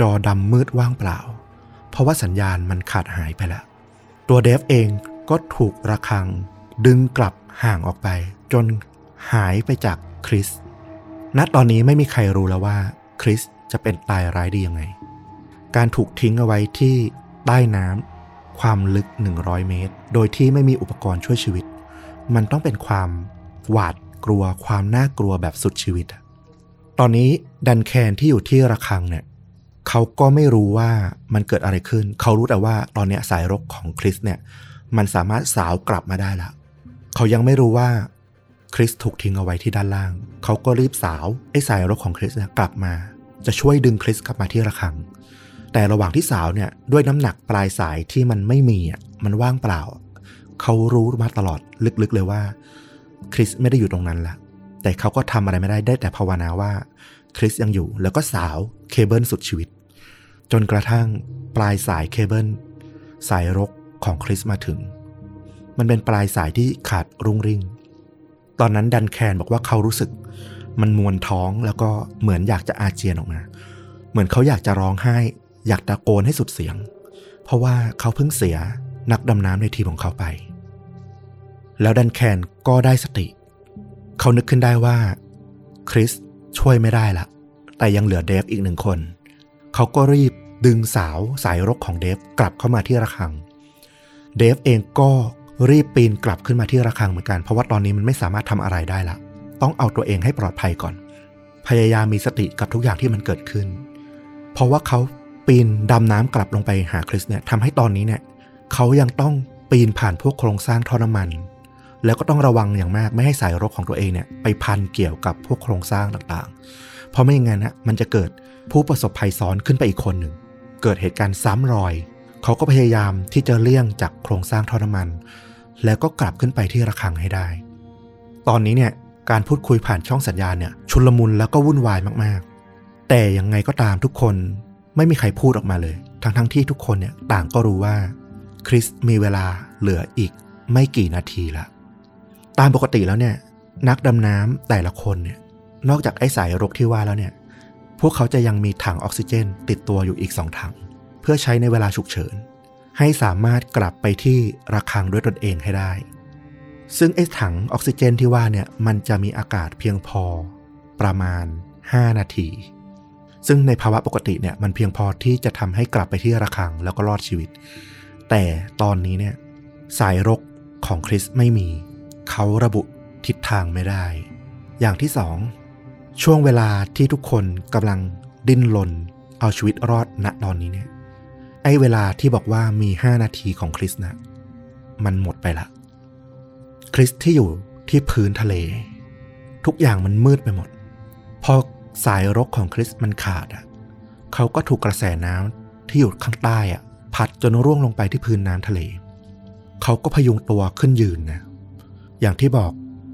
[SPEAKER 1] จอดำมืดว่างเปล่า เพราะว่าสัญญาณมันขาดหายไปแล้วตัวเดฟเองก็ถูกระคัง ดึงกลับห่างออกไป จนหายไปจากคริสณตอนนี้ไม่มีใครรู้แล้วว่าคริส จะเป็นตายร้ายดียังไง การถูกทิ้งเอาไว้ที่ใต้น้ำความลึก 100 เมตร โดยที่ไม่มีอุปกรณ์ช่วยชีวิต มันต้องเป็นความหวาดกลัวความน่ากลัวแบบสุดชีวิต ตอนนี้ดันแคนที่อยู่ที่ระคังเนี่ยเขาก็ไม่รู้ว่ามันเกิดอะไรขึ้น เขารู้แต่ว่าตอนนี้สายรกของคริสเนี่ยมันสามารถสาวกลับมาได้ละเขายังไม่รู้ว่าคริสถูกทิ้งเอาไว้ที่ด้านล่าง เขาก็รีบสาวไอ้สายรกของคริสเนี่ยกลับมา จะช่วยดึงคริสกลับมาที่ระฆัง แต่ระหว่างที่สาวเนี่ยด้วยน้ำหนักปลายสายที่มันไม่มีอะมันว่างเปล่า เขารู้มาตลอดลึกๆเลยว่า คริสไม่ได้อยู่ตรงนั้นละแต่เขาก็ทำอะไรไม่ได้ได้แต่ภาวนาว่าคริสยังอยู่แล้วก็สาวเคเบิลสุดชีวิต จนกระทั่งปลายสายเคเบิลสายรกของคริสมาถึง มันเป็นปลายสายที่ขาดรุ่งริ่ง ตอนนั้นดันแคนบอกว่าเขารู้สึก มันมวนท้องแล้วก็เหมือนอยากจะอาเจียนออกมา เหมือนเขาอยากจะร้องไห้ อยากตะโกนให้สุดเสียง เพราะว่าเขาเพิ่งเสียนักดำน้ำในทีมของเขาไป แล้วดันแคนก็ได้สติ เขานึกขึ้นได้ว่าคริสช่วยไม่ได้ละ แต่ยังเหลือเดฟอีกหนึ่งคน เขาก็รีบดึงสาวสายรกของเดฟกลับเข้ามาที่ระฆัง เดฟเองก็รีบปีนกลับขึ้นมาที่ระฆังเหมือนกัน เพราะว่าตอนนี้มันไม่สามารถทำอะไรได้ละ ต้องเอาตัวเองให้ปลอดภัยก่อน พยายามมีสติกับทุกอย่างที่มันเกิดขึ้น เพราะว่าเขาปีนดำน้ำกลับลงไปหาคริสเนี่ยทำให้ตอนนี้เนี่ยเขายังต้องปีนผ่านพวกโครงสร้างท่อน้ำมัน แล้วก็ต้องระวังอย่างมากไม่ให้สายรกของตัวเองเนี่ยไปพันเกี่ยวกับพวกโครงสร้างต่างๆ เพราะไม่อย่างนั้นนะมันจะเกิดผู้ประสบภัยซ้อนขึ้นไปอีกคนหนึ่ง เกิดเหตุการณ์ซ้ำรอย เขาก็พยายามที่จะเลี่ยงจากโครงสร้างท่อน้ำมัน แล้วก็กลับขึ้นไปที่ระฆังให้ได้ ตอนนี้เนี่ย การพูดคุยผ่านช่องสัญญาณเนี่ยชุลมุนแล้วก็วุ่นวายมากๆ แต่ยังไงก็ตามทุกคนไม่มีใครพูดออกมาเลย ทั้งๆทที่ทุกคนเนี่ยต่างก็รู้ว่า คริสมีเวลาเหลืออีกไม่กี่นาทีละ ตามปกติแล้วเนี่ย นักดำน้ำแต่ละคนเนี่ย นอกจากไอ้สายรกที่ว่าแล้วเนี่ย พวกเขาจะยังมีถังออกซิเจน ติดตัวอยู่อีกสองถัง เพื่อใช้ในเวลาฉุกเฉิน ให้สามารถกลับไปที่ระฆังด้วยตนเองให้ได้ ซึ่งไอ้ถังออกซิเจนที่ว่าเนี่ยมันจะมีอากาศเพียงพอประมาณ 5 นาที ซึ่งในภาวะปกติเนี่ยมันเพียงพอที่จะทำให้กลับไปที่ระฆังแล้วก็รอดชีวิต แต่ตอนนี้เนี่ยสายรกของคริสไม่มี เขาระบุทิศทางไม่ได้ อย่างที่สองช่วงเวลาที่ทุกคนกำลังดิ้นรนเอาชีวิตรอดณตอนนี้เนี่ยไอ้เวลาที่บอกว่ามี 5 นาทีของคริสนะมันหมดไปละ คริสที่อยู่ที่พื้นทะเล ทุกอย่างมันมืดไปหมด พอสายรกของคริสมันขาดอะเขาก็ถูกกระแสน้ำที่อยู่ข้างใต้อะ พัดจนร่วงลงไปที่พื้นน้ำทะเล เขาก็พยุงตัวขึ้นยืนนะอย่างที่บอก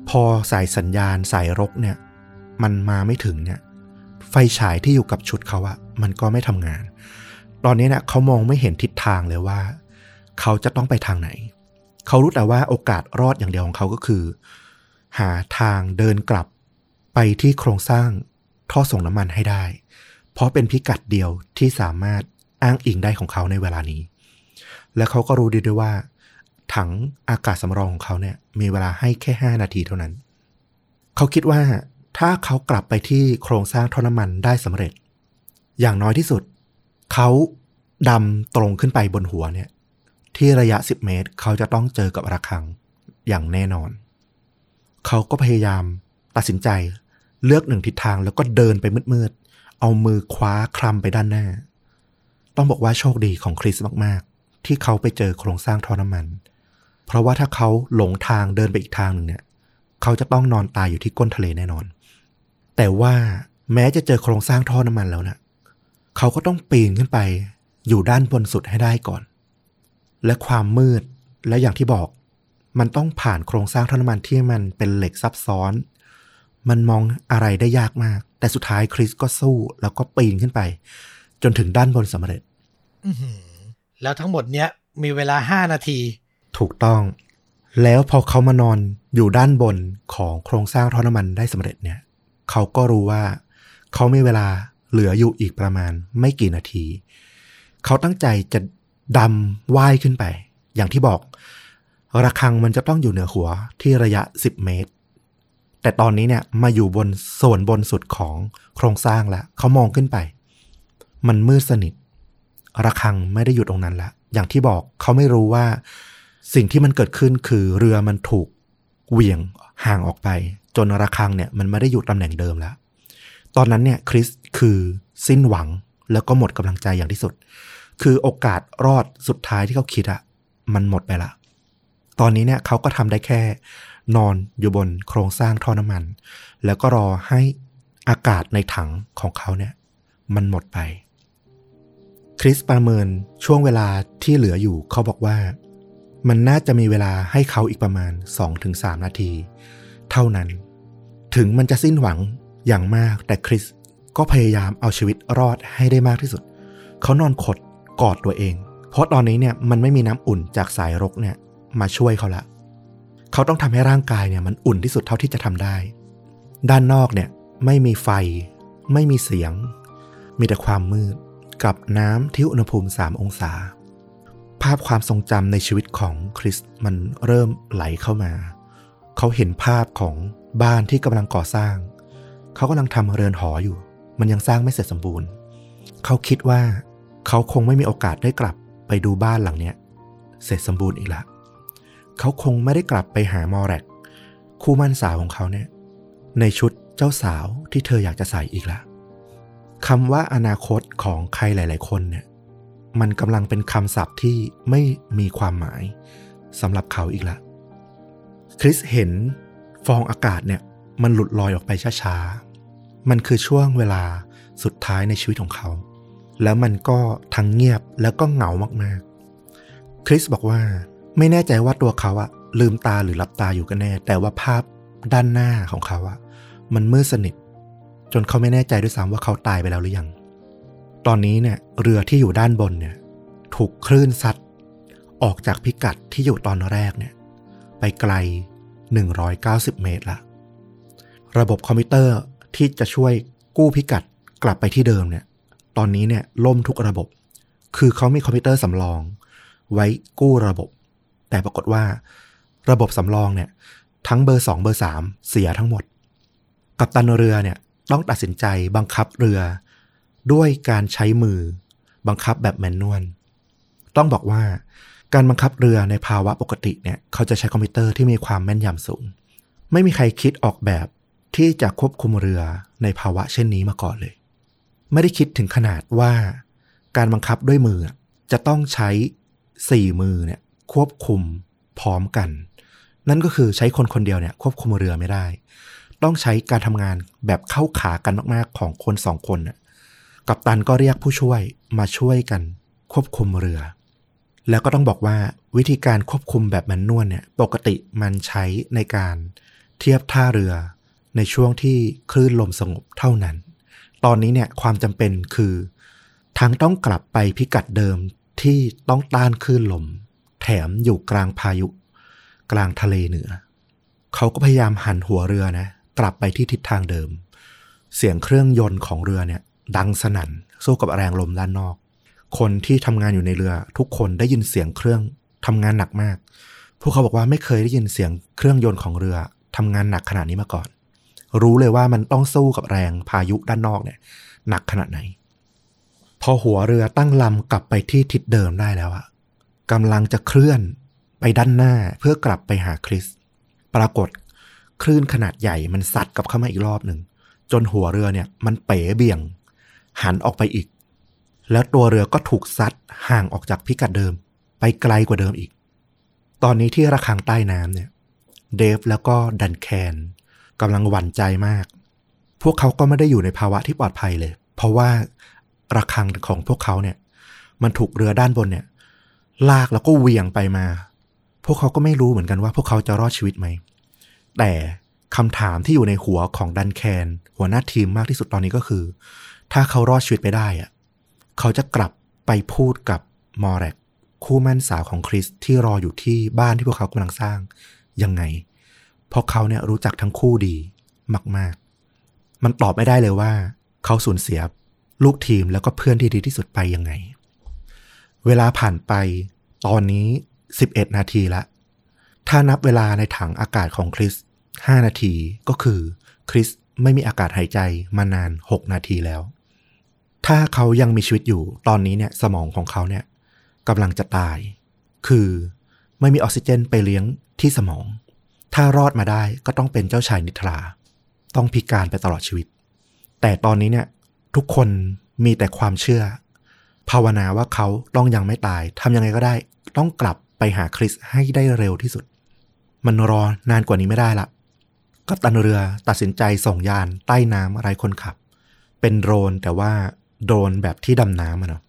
[SPEAKER 1] พอสายสัญญาณสายรกเนี่ย มันมาไม่ถึงเนี่ย ไฟฉายที่อยู่กับชุดเขาอะมันก็ไม่ทำงาน ตอนนี้เนี่ยเขามองไม่เห็นทิศทางเลยว่า เขาจะต้องไปทางไหน เขารู้แต่ว่าโอกาสรอดอย่างเดียวของเขาก็คือ หาทางเดินกลับไปที่โครงสร้างท่อส่งน้ำมันให้ได้ เพราะเป็นพิกัดเดียวที่สามารถอ้างอิงได้ของเขาในเวลานี้ และเขาก็รู้ดีด้วยว่า ถังอากาศสำรองของเขาเนี่ยมีเวลาให้แค่5นาทีเท่านั้น เขาคิดว่าถ้าเขากลับไปที่โครงสร้างท่อน้ำมันได้สำเร็จ อย่างน้อยที่สุด เขาดำตรงขึ้นไปบนหัวเนี่ย ที่ระยะ 10 เมตร เขาจะต้องเจอกับระฆังอย่างแน่นอน เขาก็พยายามตัดสินใจเลือกหนึ่งทิศทางแล้วก็เดินไปมืดๆ เอามือคว้าคลำไปด้านหน้า ต้องบอกว่าโชคดีของคริสมากๆ ที่เขาไปเจอโครงสร้างท่อน้ำมัน เพราะว่าถ้าเขาหลงทางเดินไปอีกทางหนึ่งเนี่ย เขาจะต้องนอนตายอยู่ที่ก้นทะเลแน่นอน แต่ว่าแม้จะเจอโครงสร้างท่อน้ำมันแล้วนะเขาก็ต้องปีนขึ้นไปอยู่ด้านบนสุดให้ได้ก่อน และความมืด และอย่างที่บอกมันต้องผ่านโครงสร้างท่อน้ำมันที่มันเป็นเหล็กซับซ้อน มันมองอะไรได้ยากมาก แต่สุดท้ายคริสก็สู้แล้วก็ปีนขึ้นไป จนถึงด้านบนสำเร็จ
[SPEAKER 2] อื้อหือแล้วทั้งหมดเนี้ยมีเวลาห้านาที
[SPEAKER 1] ถูกต้อง แล้วพอเขามานอนอยู่ด้านบนของโครงสร้างท่อน้ำมันได้สำเร็จเนี่ย เขาก็รู้ว่า เขามีเวลาเหลืออยู่อีกประมาณไม่กี่นาที เขาตั้งใจจะ ดำว่ายขึ้นไป อย่างที่บอก ระฆังมันจะต้องอยู่เหนือหัวที่ระยะ 10 เมตร แต่ตอนนี้เนี่ยมาอยู่บนส่วนบนสุดของโครงสร้างแล้วเขามองขึ้นไป มันมืดสนิท ระฆังไม่ได้อยู่ตรงนั้นละอย่างที่บอกเขาไม่รู้ว่า สิ่งที่มันเกิดขึ้นคือเรือมันถูกเหวี่ยงห่างออกไป จนระฆังเนี่ยมันไม่ได้อยู่ตำแหน่งเดิมแล้ว ตอนนั้นเนี่ยคริสคือสิ้นหวังแล้วก็หมดกำลังใจอย่างที่สุด คือโอกาสรอดสุดท้ายที่เขาคิดอะมันหมดไปละ ตอนนี้เนี่ยเขาก็ทำได้แค่ นอนอยู่บนโครงสร้างท่อน้ำมัน แล้วก็รอให้อากาศในถังของเขาเนี่ย มันหมดไป คริสประเมินช่วงเวลาที่เหลืออยู่เขาบอกว่า มันน่าจะมีเวลาให้เขาอีกประมาณ 2-3 นาที เท่านั้น ถึงมันจะสิ้นหวังอย่างมากแต่คริสก็พยายามเอาชีวิตรอดให้ได้มากที่สุด เขานอนขด กอดตัวเอง เพราะตอนนี้เนี่ยมันไม่มีน้ำอุ่นจากสายรกเนี่ยมาช่วยเขาละ เขาต้องทำให้ร่างกายเนี่ยมันอุ่นที่สุดเท่าที่จะทำได้ ด้านนอกเนี่ยไม่มีไฟ ไม่มีเสียง มีแต่ความมืดกับน้ำที่อุณหภูมิ 3 องศา ภาพความทรงจำในชีวิตของคริสมันเริ่มไหลเข้ามา เขาเห็นภาพของบ้านที่กำลังก่อสร้าง เขากำลังทำเรือนหออยู่ มันยังสร้างไม่เสร็จสมบูรณ์ เขาคิดว่า เขาคงไม่มีโอกาสได้กลับไปดูบ้านหลังเนี้ยเสร็จสมบูรณ์อีกละเขาคงไม่ได้กลับไปหามอแรกคู่มั่นสาวของเขาเนี่ย ในชุดเจ้าสาวที่เธออยากจะใส่อีกละคำว่าอนาคตของใครหลาย ๆ คนเนี่ย มันกำลังเป็นคำศัพท์ที่ไม่มีความหมายสำหรับเขาอีกละคริสเห็นฟองอากาศเนี่ย มันหลุดลอยออกไปช้า ๆ มันคือช่วงเวลาสุดท้ายในชีวิตของเขา แล้วมันก็ทั้งเงียบแล้วก็เหงามากๆ คริสบอกว่าไม่แน่ใจว่าตัวเขาอะลืมตาหรือหลับตาอยู่กันแน่ แต่ว่าภาพด้านหน้าของเขาอะมันมืดสนิท จนเขาไม่แน่ใจด้วยซ้ำว่าเขาตายไปแล้วหรือยัง ตอนนี้เนี่ยเรือที่อยู่ด้านบนเนี่ย ถูกคลื่นซัด ออกจากพิกัดที่อยู่ตอนแรกเนี่ย ไปไกล 190 เมตรละระบบคอมพิวเตอร์ที่จะช่วยกู้พิกัดกลับไปที่เดิมเนี่ย ตอนนี้เนี่ยล่มทุกระบบ คือเขามีคอมพิวเตอร์สำรอง ไว้กู้ระบบ แต่ปรากฏว่า ระบบสำรองเนี่ย ทั้งเบอร์2เบอร์3เสียทั้งหมด กัปตันเรือเนี่ยต้องตัดสินใจบังคับเรือ ด้วยการใช้มือ บังคับแบบ manualต้องบอกว่าการบังคับเรือในภาวะปกติเนี่ย เขาจะใช้คอมพิวเตอร์ที่มีความแม่นยำสูง ไม่มีใครคิดออกแบบที่จะควบคุมเรือในภาวะเช่นนี้มาก่อนเลย ไม่ได้คิดถึงขนาดว่า การบังคับด้วยมือจะต้องใช้สี่มือเนี่ยควบคุมพร้อมกัน นั่นก็คือใช้คนคนเดียวเนี่ยควบคุมเรือไม่ได้ ต้องใช้การทำงานแบบเข้าขากันมากๆของคนสองคนน่ะกัปตันก็เรียกผู้ช่วยมาช่วยกันควบคุมเรือ แล้วก็ต้องบอกว่าวิธีการควบคุมแบบแมนนวลเนี่ยปกติมันใช้ในการเทียบท่าเรือในช่วงที่คลื่นลมสงบเท่านั้น ตอนนี้เนี่ยความจำเป็นคือ ทั้งต้องกลับไปพิกัดเดิมที่ต้องต้านคลื่นลม แถมอยู่กลางพายุ กลางทะเลเหนือ เขาก็พยายามหันหัวเรือนะ กลับไปที่ทิศทางเดิม เสียงเครื่องยนต์ของเรือเนี่ย ดังสนั่นสู้กับแรงลมด้านนอก คนที่ทำงานอยู่ในเรือ ทุกคนได้ยินเสียงเครื่องทำงานหนักมาก พวกเขาบอกว่าไม่เคยได้ยินเสียงเครื่องยนต์ของเรือทำงานหนักขนาดนี้มาก่อน รู้เลยว่ามันต้องสู้กับแรงพายุด้านนอกเนี่ยหนักขนาดไหน พอหัวเรือตั้งลำกลับไปที่ทิศเดิมได้แล้วอะกำลังจะเคลื่อนไปด้านหน้าเพื่อกลับไปหาคริส ปรากฏคลื่นขนาดใหญ่มันซัดกับเข้ามาอีกรอบหนึ่ง จนหัวเรือเนี่ยมันเป๋เบี่ยง หันออกไปอีก แล้วตัวเรือก็ถูกซัดห่างออกจากพิกัดเดิม ไปไกลกว่าเดิมอีก ตอนนี้ที่ระฆังใต้น้ำเนี่ย เดฟแล้วก็ดันแคน กำลังหวั่นใจมาก พวกเขาก็ไม่ได้อยู่ในภาวะที่ปลอดภัยเลย เพราะว่าระฆังของพวกเขาเนี่ย มันถูกเรือด้านบนเนี่ย ลากแล้วก็เวียงไปมา พวกเขาก็ไม่รู้เหมือนกันว่าพวกเขาจะรอดชีวิตไหม แต่คำถามที่อยู่ในหัวของดันแคน หัวหน้าทีมมากที่สุดตอนนี้ก็คือ ถ้าเขารอดชีวิตไปได้อะเขาจะกลับไปพูดกับมอร์แรกคู่มั่นสาวของคริสที่รออยู่ที่บ้านที่พวกเขากำลังสร้างยังไง ราะเขาเนี่ยรู้จักทั้งคู่ดีมาก ๆ มันตอบไม่ได้เลยว่า เขาสูญเสียลูกทีมแล้วก็เพื่อนที่ดีที่สุดไปยังไง เวลาผ่านไปตอนนี้ 11 นาทีละ ถ้านับเวลาในถังอากาศของคริส 5 นาทีก็คือคริสไม่มีอากาศหายใจมานาน 6 นาทีแล้ว ถ้าเขายังมีชีวิตอยู่ตอนนี้เนี่ยสมองของเขาเนี่ยกำลังจะตาย คือไม่มีออกซิเจนไปเลี้ยงที่สมอง ถ้ารอดมาได้ก็ต้องเป็นเจ้าชายนิทรา ต้องพิการไปตลอดชีวิต แต่ตอนนี้เนี่ยทุกคนมีแต่ความเชื่อ ภาวนาว่าเขาต้องยังไม่ตายทำยังไงก็ได้ ต้องกลับไปหาคริสให้ได้เร็วที่สุด มันรอนานกว่านี้ไม่ได้ละกัปตันเรือตัดสินใจส่งยานใต้น้ำไร้คนขับ เป็นโดรนแต่ว่าโดรนแบบที่ดำน้ำอะเนาะ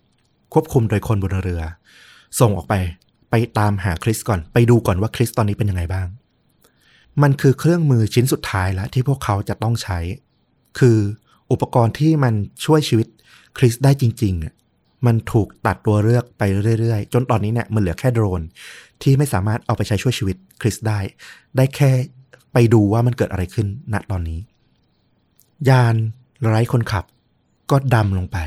[SPEAKER 1] ควบคุมโดยคนบนเรือ ส่งออกไปไปตามหาคริสก่อน ไปดูก่อนว่าคริสตอนนี้เป็นยังไงบ้าง มันคือเครื่องมือชิ้นสุดท้ายแล้วที่พวกเขาจะต้องใช้ คืออุปกรณ์ที่มันช่วยชีวิตคริสได้จริงๆ มันถูกตัดตัวเลือกไปเรื่อยๆ จนตอนนี้เนี่ยมันเหลือแค่โดรน ที่ไม่สามารถเอาไปใช้ช่วยชีวิตคริสได้ ได้แค่ไปดูว่ามันเกิดอะไรขึ้นณตอนนี้ ยานไร้คนขับ ก็ดำลงไป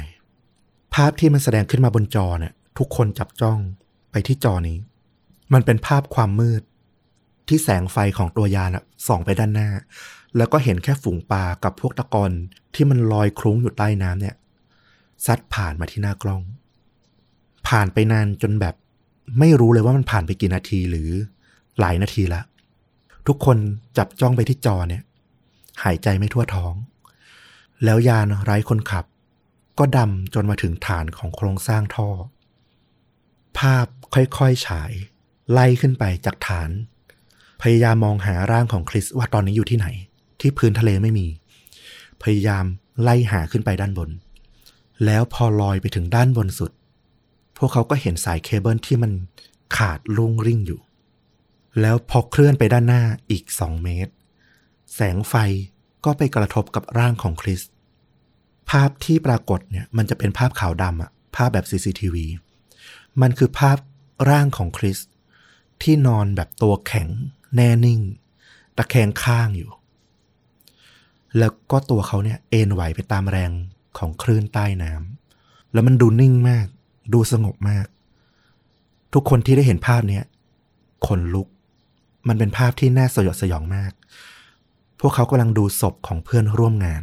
[SPEAKER 1] ภาพที่มันแสดงขึ้นมาบนจอเนี่ยทุกคนจับจ้องไปที่จอนี้ มันเป็นภาพความมืด ที่แสงไฟของตัวยานะส่องไปด้านหน้า แล้วก็เห็นแค่ฝูงปลากับพวกตะกอนที่มันลอยคลุ้งอยู่ใต้น้ำเนี่ยซัดผ่านมาที่หน้ากล้อง ผ่านไปนานจนแบบ ไม่รู้เลยว่ามันผ่านไปกี่นาทีหรือหลายนาทีละ ทุกคนจับจ้องไปที่จอเนี่ย หายใจไม่ทั่วท้อง แล้วยานไร้คนขับ ก็ดำจนมาถึงฐานของโครงสร้างท่อ ภาพค่อยๆฉาย ไล่ขึ้นไปจากฐาน พยายามมองหาร่างของคริสว่าตอนนี้อยู่ที่ไหน ที่พื้นทะเลไม่มี พยายามไล่หาขึ้นไปด้านบน แล้วพอลอยไปถึงด้านบนสุด พวกเขาก็เห็นสายเคเบิลที่มันขาดลุ่งริ่งอยู่ แล้วพอเคลื่อนไปด้านหน้าอีกสองเมตร แสงไฟก็ไปกระทบกับร่างของคริส ภาพที่ปรากฏเนี่ยมันจะเป็นภาพขาวดำอะภาพแบบ CCTV มันคือภาพร่างของคริสที่นอนแบบตัวแข็ง แน่นิ่ง ตะแคงข้างอยู่ แล้วก็ตัวเขาเนี่ยเอ็นไหวไปตามแรงของคลื่นใต้น้ำแล้วมันดูนิ่งมาก ดูสงบมาก ทุกคนที่ได้เห็นภาพเนี้ยขนลุก มันเป็นภาพที่น่าสยดสยองมาก พวกเขากำลังดูศพของเพื่อนร่วมงาน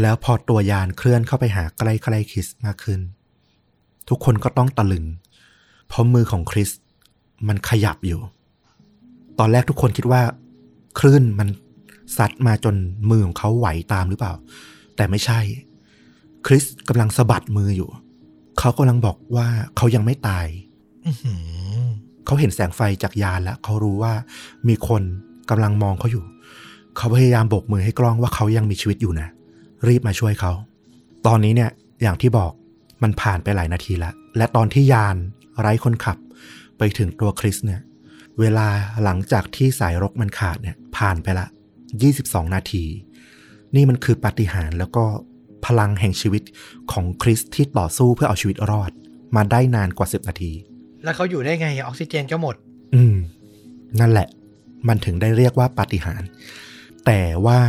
[SPEAKER 1] แล้วพอตัวยานเคลื่อนเข้าไปหาใกล้ๆคริสมากขึ้น ทุกคนก็ต้องตะลึง เพราะมือของคริสมันขยับอยู่ ตอนแรกทุกคนคิดว่า คลื่นมันซัดมาจนมือของเขาไหวตามหรือเปล่า แต่ไม่ใช่ คริสกำลังสะบัดมืออยู่ เขากำลังบอกว่าเขายังไม่ตาย
[SPEAKER 2] อื้อหือ
[SPEAKER 1] เขาเห็นแสงไฟจากยานแล้วเขารู้ว่ามีคนกำลังมองเขาอยู่ เขาพยายามโบกมือให้กล้องว่าเขายังมีชีวิตอยู่นะ รีบมาช่วยเขา ตอนนี้เนี่ย อย่างที่บอกมันผ่านไปหลายนาทีแล้วและตอนที่ยานไร้คนขับ ไปถึงตัวคริสเนี่ย เวลาหลังจากที่สายรกมันขาดเนี่ยผ่านไปละ 22 นาที นี่มันคือปาฏิหาริย์แล้วก็พลังแห่งชีวิตของคริสที่ต่อสู้เพื่อเอาชีวิตรอด มาได้นานกว่า 10 นาที
[SPEAKER 2] แล้วเขาอยู่ได้ไงออกซิเจนก็หมด
[SPEAKER 1] อืม นั่นแหละ มันถึงได้เรียกว่าปาฏิหาริย์แต่ว่า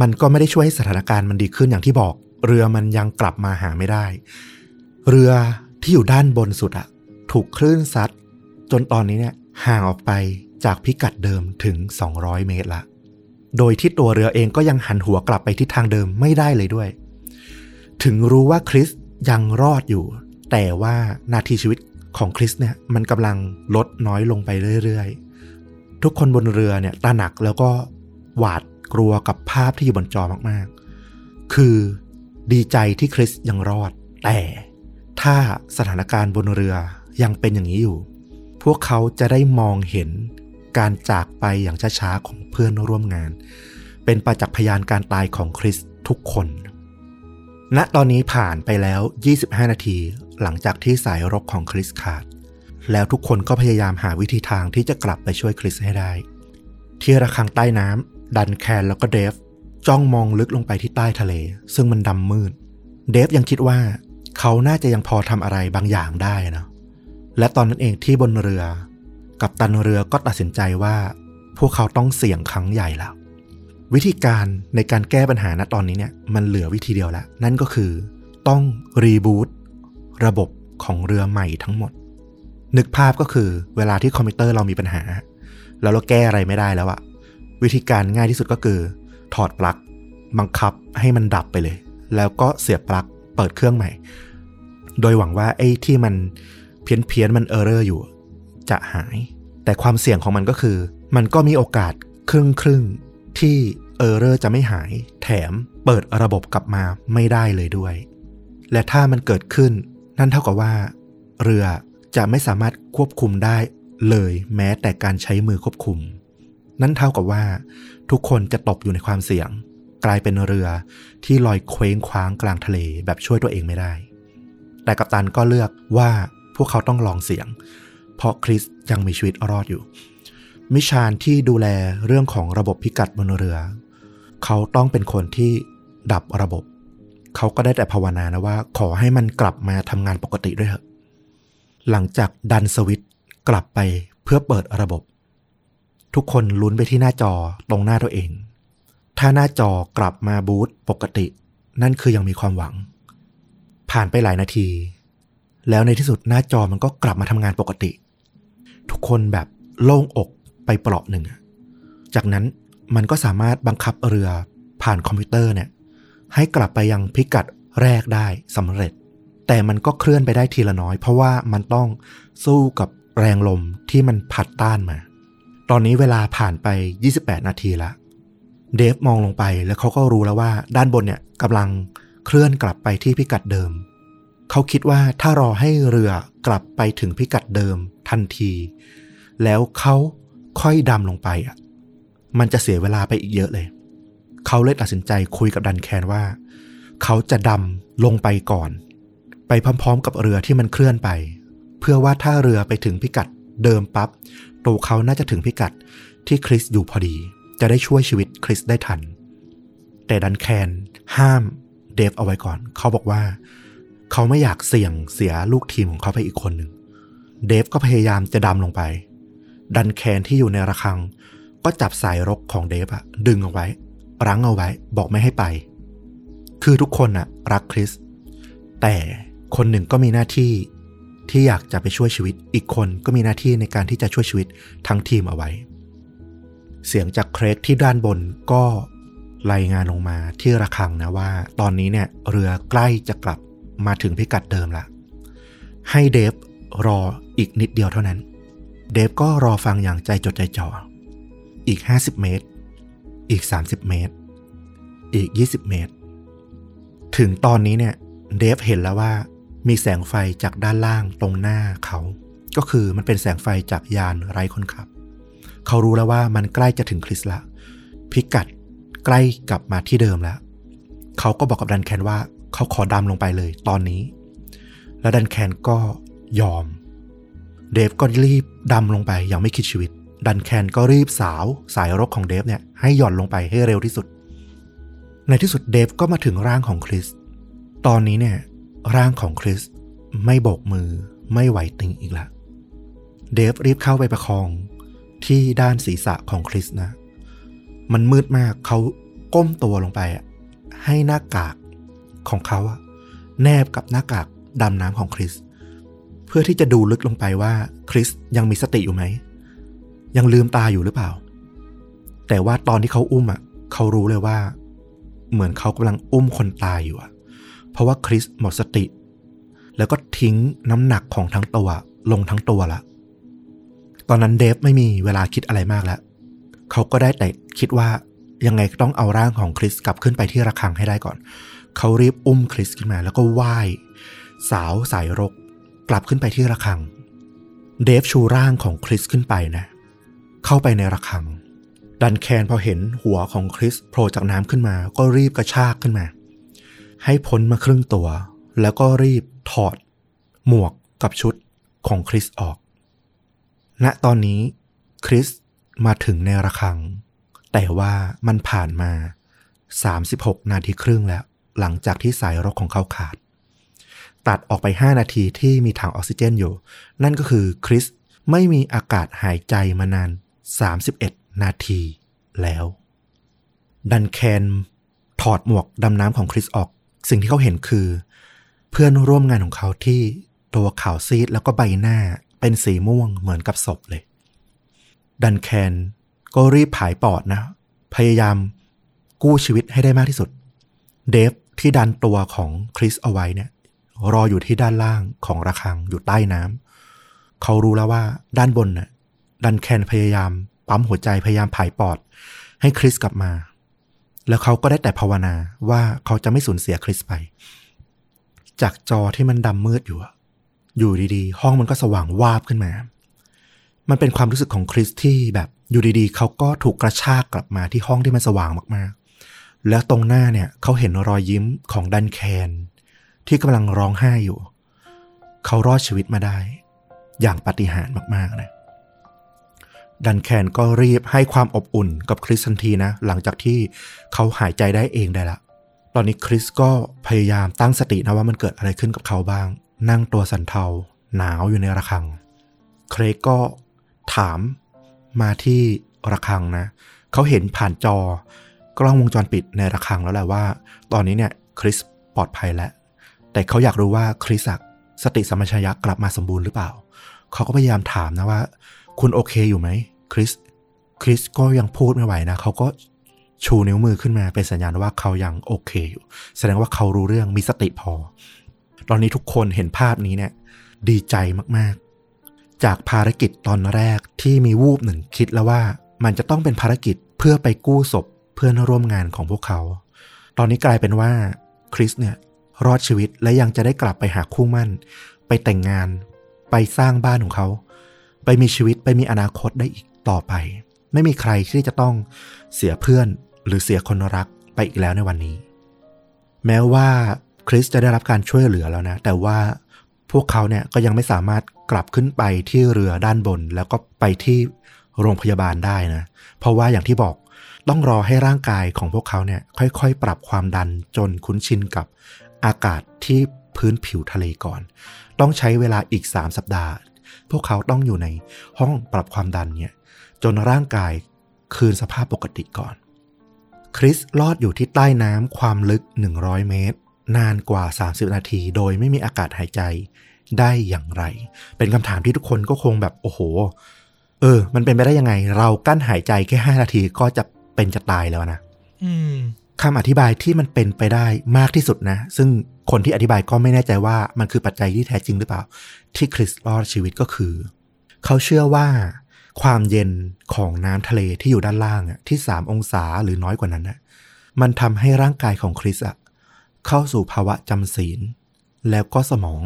[SPEAKER 1] มันก็ไม่ได้ช่วยให้สถานการณ์มันดีขึ้นอย่างที่บอก เรือมันยังกลับมาหาไม่ได้ เรือที่อยู่ด้านบนสุดอะถูกคลื่นซัดจนตอนนี้เนี่ย ห่างออกไปจากพิกัดเดิมถึง 200 เมตรละ โดยที่ตัวเรือเองก็ยังหันหัวกลับไปทิศทางเดิมไม่ได้เลยด้วย ถึงรู้ว่าคริสยังรอดอยู่ แต่ว่านาทีชีวิตของคริสเนี่ยมันกำลังลดน้อยลงไปเรื่อยๆ ทุกคนบนเรือเนี่ยตระหนักแล้วก็หวาดกลัวกับภาพที่อยู่บนจอมากๆ คือดีใจที่คริสยังรอด แต่ถ้าสถานการณ์บนเรือยังเป็นอย่างนี้อยู่ พวกเขาจะได้มองเห็นการจากไปอย่างช้าๆของเพื่อนร่วมงาน เป็นประจักษ์พยานการตายของคริสทุกคน ณตอนนี้ผ่านไปแล้ว 25 นาที หลังจากที่สายรกของคริสขาด แล้วทุกคนก็พยายามหาวิธีทางที่จะกลับไปช่วยคริสให้ได้ ที่ระฆังใต้น้ำดันแคนแล้วก็เดฟจ้องมองลึกลงไปที่ใต้ทะเล ซึ่งมันดำมืด เดฟยังคิดว่า เขาน่าจะยังพอทำอะไรบางอย่างได้นะ และตอนนั้นเองที่บนเรือ กับตันเรือก็ตัดสินใจว่า พวกเขาต้องเสี่ยงครั้งใหญ่แล้ว วิธีการในการแก้ปัญหาณตอนนี้เนี่ยมันเหลือวิธีเดียวแล้วนั่นก็คือ ต้องรีบูตระบบของเรือใหม่ทั้งหมด นึกภาพก็คือเวลาที่คอมพิวเตอร์เรามีปัญหา แล้วเราแก้อะไรไม่ได้แล้วอะวิธีการง่ายที่สุดก็คือ ถอดปลั๊กบังคับให้มันดับไปเลย แล้วก็เสียบปลั๊กเปิดเครื่องใหม่ โดยหวังว่าไอ้ที่มัน เพี้ยนเพี้ยนๆมัน error อยู่ จะหาย แต่ความเสี่ยงของมันก็คือ มันก็มีโอกาสครึ่งครึ่งๆที่ error จะไม่หาย แถมเปิดระบบกลับมาไม่ได้เลยด้วย และถ้ามันเกิดขึ้น นั่นเท่ากับว่า เรือจะไม่สามารถควบคุมได้เลยแม้แต่การใช้มือควบคุม นั่นเท่ากับว่า ทุกคนจะตกอยู่ในความเสี่ยง กลายเป็นเรือที่ลอยเคว้งคว้างกลางทะเลแบบช่วยตัวเองไม่ได้ แต่กัปตันก็เลือกว่า พวกเขาต้องลองเสียง เพราะคริสยังมีชีวิตรอดอยู่ มิชานที่ดูแลเรื่องของระบบพิกัดบนเรือ เขาต้องเป็นคนที่ดับระบบ เขาก็ได้แต่ภาวนานะว่า ขอให้มันกลับมาทำงานปกติด้วยเถอะ หลังจากดันสวิตช์กลับไปเพื่อเปิดระบบ ทุกคนลุ้นไปที่หน้าจอตรงหน้าตัวเอง ถ้าหน้าจอกลับมาบูตปกติ นั่นคือยังมีความหวัง ผ่านไปหลายนาที แล้วในที่สุดหน้าจอมันก็กลับมาทำงานปกติ ทุกคนแบบโล่งอกไปเปราะหนึ่ง จากนั้นมันก็สามารถบังคับเรือผ่านคอมพิวเตอร์เนี่ยให้กลับไปยังพิกัดแรกได้สำเร็จ แต่มันก็เคลื่อนไปได้ทีละน้อย เพราะว่ามันต้องสู้กับแรงลมที่มันพัดต้านมา ตอนนี้เวลาผ่านไป 28 นาทีละ เดฟมองลงไปแล้วเขาก็รู้แล้วว่าด้านบนเนี่ยกำลังเคลื่อนกลับไปที่พิกัดเดิม เขาคิดว่าถ้ารอให้เรือกลับไปถึงพิกัดเดิมทันที แล้วเขาค่อยดำลงไปอะ มันจะเสียเวลาไปอีกเยอะเลย เขาเลยตัดสินใจคุยกับดันแคนว่า เขาจะดำลงไปก่อน ไปพร้อมๆ กับเรือที่มันเคลื่อนไป เพื่อว่าถ้าเรือไปถึงพิกัดเดิมปับ๊บตัวเขาน่าจะถึงพิกัดที่คริสอยู่พอดี จะได้ช่วยชีวิตคริสได้ทัน แต่ดันแคนห้ามเดฟเอาไว้ก่อน เขาบอกว่า เขาไม่อยากเสี่ยงเสียลูกทีมของเขาไปอีกคนหนึ่ง เดฟก็พยายามจะดำลงไป ดันแคนที่อยู่ในระฆัง ก็จับสายรกของเดฟอะดึงเอาไว้ รั้งเอาไว้ บอกไม่ให้ไป คือทุกคนอะรักคริส แต่คนหนึ่งก็มีหน้าที่ที่อยากจะไปช่วยชีวิต อีกคนก็มีหน้าที่ในการที่จะช่วยชีวิตทั้งทีมเอาไว้ เสียงจากเครกที่ด้านบนก็รายงานลงมาที่ระฆังนะว่า ตอนนี้เนี่ยเรือใกล้จะกลับ มาถึงพิกัดเดิมละ ให้เดฟรออีกนิดเดียวเท่านั้น เดฟก็รอฟังอย่างใจจดใจจ่อ อีก 50 เมตร อีก 30 เมตร อีก 20 เมตร ถึงตอนนี้เนี่ย เดฟเห็นแล้วว่ามีแสงไฟจากด้านล่างตรงหน้าเขา ก็คือมันเป็นแสงไฟจากยานไร้คนขับ เขารู้แล้วว่ามันใกล้จะถึงคริสละ พิกัดใกล้กลับมาที่เดิมแล้ว เขาก็บอกกับดันแคนว่า เขาขอดำลงไปเลยตอนนี้ แล้วดันแคนก็ยอม เดฟก็รีบดำลงไปอย่างไม่คิดชีวิต ดันแคนก็รีบสาวสายรกของเดฟเนี่ยให้หย่อนลงไปให้เร็วที่สุด ในที่สุดเดฟก็มาถึงร่างของคริส ตอนนี้เนี่ยร่างของคริสไม่โบกมือไม่ไหวติงอีกละ เดฟรีบเข้าไปประคองที่ด้านศีรษะของคริสนะ มันมืดมากเขาก้มตัวลงไปอะให้หน้ากาก ของเขาอะแนบกับหน้ากากดำน้ำของคริส เพื่อที่จะดูลึกลงไปว่าคริสยังมีสติอยู่ไหม ยังลืมตาอยู่หรือเปล่า แต่ว่าตอนที่เขาอุ้มอะเขารู้เลยว่า เหมือนเขากำลังอุ้มคนตายอยู่อะเพราะว่าคริสหมดสติ แล้วก็ทิ้งน้ำหนักของทั้งตัวลงทั้งตัวละตอนนั้นเดฟไม่มีเวลาคิดอะไรมากแล้วเขาก็ได้แต่คิดว่ายังไงต้องเอาร่างของคริสกลับขึ้นไปที่ระฆังให้ได้ก่อน เขารีบอุ้มคริสขึ้นมาแล้วก็ไหว้สาวสายรก กลับขึ้นไปที่ระฆัง เดฟชูร่างของคริสขึ้นไปนะ เข้าไปในระฆัง ดันแคนพอเห็นหัวของคริสโผล่จากน้ำขึ้นมา ก็รีบกระชากขึ้นมา ให้พ้นมาครึ่งตัว แล้วก็รีบถอด หมวกกับชุดของคริสออก ณ ตอนนี้คริสมาถึงในระฆัง แต่ว่ามันผ่านมา 36 นาทีครึ่งแล้ว หลังจากที่สายรกของเขาขาด ตัดออกไป 5 นาทีที่มีถังออกซิเจนอยู่ นั่นก็คือคริสไม่มีอากาศหายใจมานาน 31 นาทีแล้ว ดันแคนถอดหมวกดำน้ำของคริสออก สิ่งที่เขาเห็นคือ เพื่อนร่วมงานของเขาที่ตัวขาวซีดแล้วก็ใบหน้าเป็นสีม่วงเหมือนกับศพเลย ดันแคนก็รีบผายปอดนะ พยายามกู้ชีวิตให้ได้มากที่สุด เดฟ ที่ดันตัวของคริสเอาไว้เนี่ยรออยู่ที่ด้านล่างของระฆังอยู่ใต้น้ำเขารู้แล้วว่าด้านบนน่ะดันแคนพยายาม ปั๊มหัวใจพยายามผายปอด ให้คริสกลับมา แล้วเขาก็ได้แต่ภาวนาว่าเขาจะไม่สูญเสียคริสไป จากจอที่มันดำมืดอยู่ อยู่ดีๆ ห้องมันก็สว่างวาบขึ้นมา มันเป็นความรู้สึกของคริสที่แบบอยู่ดีๆ เขาก็ถูกกระชากกลับมาที่ห้องที่มันสว่างมาก แล้วตรงหน้าเนี่ยเขาเห็นรอยยิ้มของดันแคน ที่กำลังร้องไห้อยู่ เขารอดชีวิตมาได้ อย่างปาฏิหาริย์มากๆนะดันแคนก็รีบให้ความอบอุ่นกับคริสทันทีนะ หลังจากที่เขาหายใจได้เองได้ละ ตอนนี้คริสก็พยายามตั้งสตินะว่ามันเกิดอะไรขึ้นกับเขาบ้าง นั่งตัวสันเทาหนาวอยู่ในระฆัง เครกก็ถามมาที่ระฆังนะ เขาเห็นผ่านจอ กล้องวงจรปิดในระฆังแล้วแหละว่า ตอนนี้เนี่ยคริสปลอดภัยแล้ว แต่เขาอยากรู้ว่าคริสสติสัมปชัญญะกลับมาสมบูรณ์หรือเปล่า เขาก็พยายามถามนะว่า คุณโอเคอยู่ไหมคริสคริสก็ยังพูดไม่ไหวนะ เขาก็ชูนิ้วมือขึ้นมาเป็นสัญญาณว่าเขายังโอเคอยู่ แสดงว่าเขารู้เรื่องมีสติพอ ตอนนี้ทุกคนเห็นภาพนี้เนี่ย ดีใจมากๆ จากภารกิจตอนแรกที่มีวูบหนึ่งคิดแล้วว่า มันจะต้องเป็นภารกิจเพื่อไปกู้ศพ เพื่อนร่วมงานของพวกเขา ตอนนี้กลายเป็นว่าคริสเนี่ยรอดชีวิตและยังจะได้กลับไปหาคู่มั่น ไปแต่งงาน ไปสร้างบ้านของเขา ไปมีชีวิตไปมีอนาคตได้อีกต่อไป ไม่มีใครที่จะต้องเสียเพื่อนหรือเสียคนรักไปอีกแล้วในวันนี้แแม้ว่าคริสจะได้รับการช่วยเหลือแล้วนะ แต่ว่าพวกเขาเนี่ยก็ยังไม่สามารถกลับขึ้นไปที่เรือด้านบน แล้วก็ไปที่โรงพยาบาลได้นะ เพราะว่าอย่างที่บอก ต้องรอให้ร่างกายของพวกเขาเนี่ยค่อยๆ ปรับความดันจนคุ้นชินกับอากาศที่พื้นผิวทะเลก่อน ต้องใช้เวลาอีก 3 สัปดาห์ พวกเขาต้องอยู่ในห้องปรับความดันเนี่ยจนร่างกายคืนสภาพปกติก่อน คริสลอดอยู่ที่ใต้น้ำความลึก 100 เมตร นานกว่า 30 นาที โดยไม่มีอากาศหายใจได้อย่างไร เป็นคำถามที่ทุกคนก็คงแบบโอ้โห เออ มันเป็นไปได้ยังไง เรากั้นหายใจแค่ 5 นาทีก็จะ เป็นจะตายแล้วนะ
[SPEAKER 2] อืม
[SPEAKER 1] คำอธิบายที่มันเป็นไปได้มากที่สุดนะ ซึ่งคนที่อธิบายก็ไม่แน่ใจว่ามันคือปัจจัยที่แท้จริงหรือเปล่า ที่คริสรอดชีวิตก็คือ เขาเชื่อว่าความเย็นของน้ำทะเลที่อยู่ด้านล่างอะที่3องศาหรือน้อยกว่านั้นนะมันทำให้ร่างกายของคริสอะเข้าสู่ภาวะจำศีล แล้วก็สมอง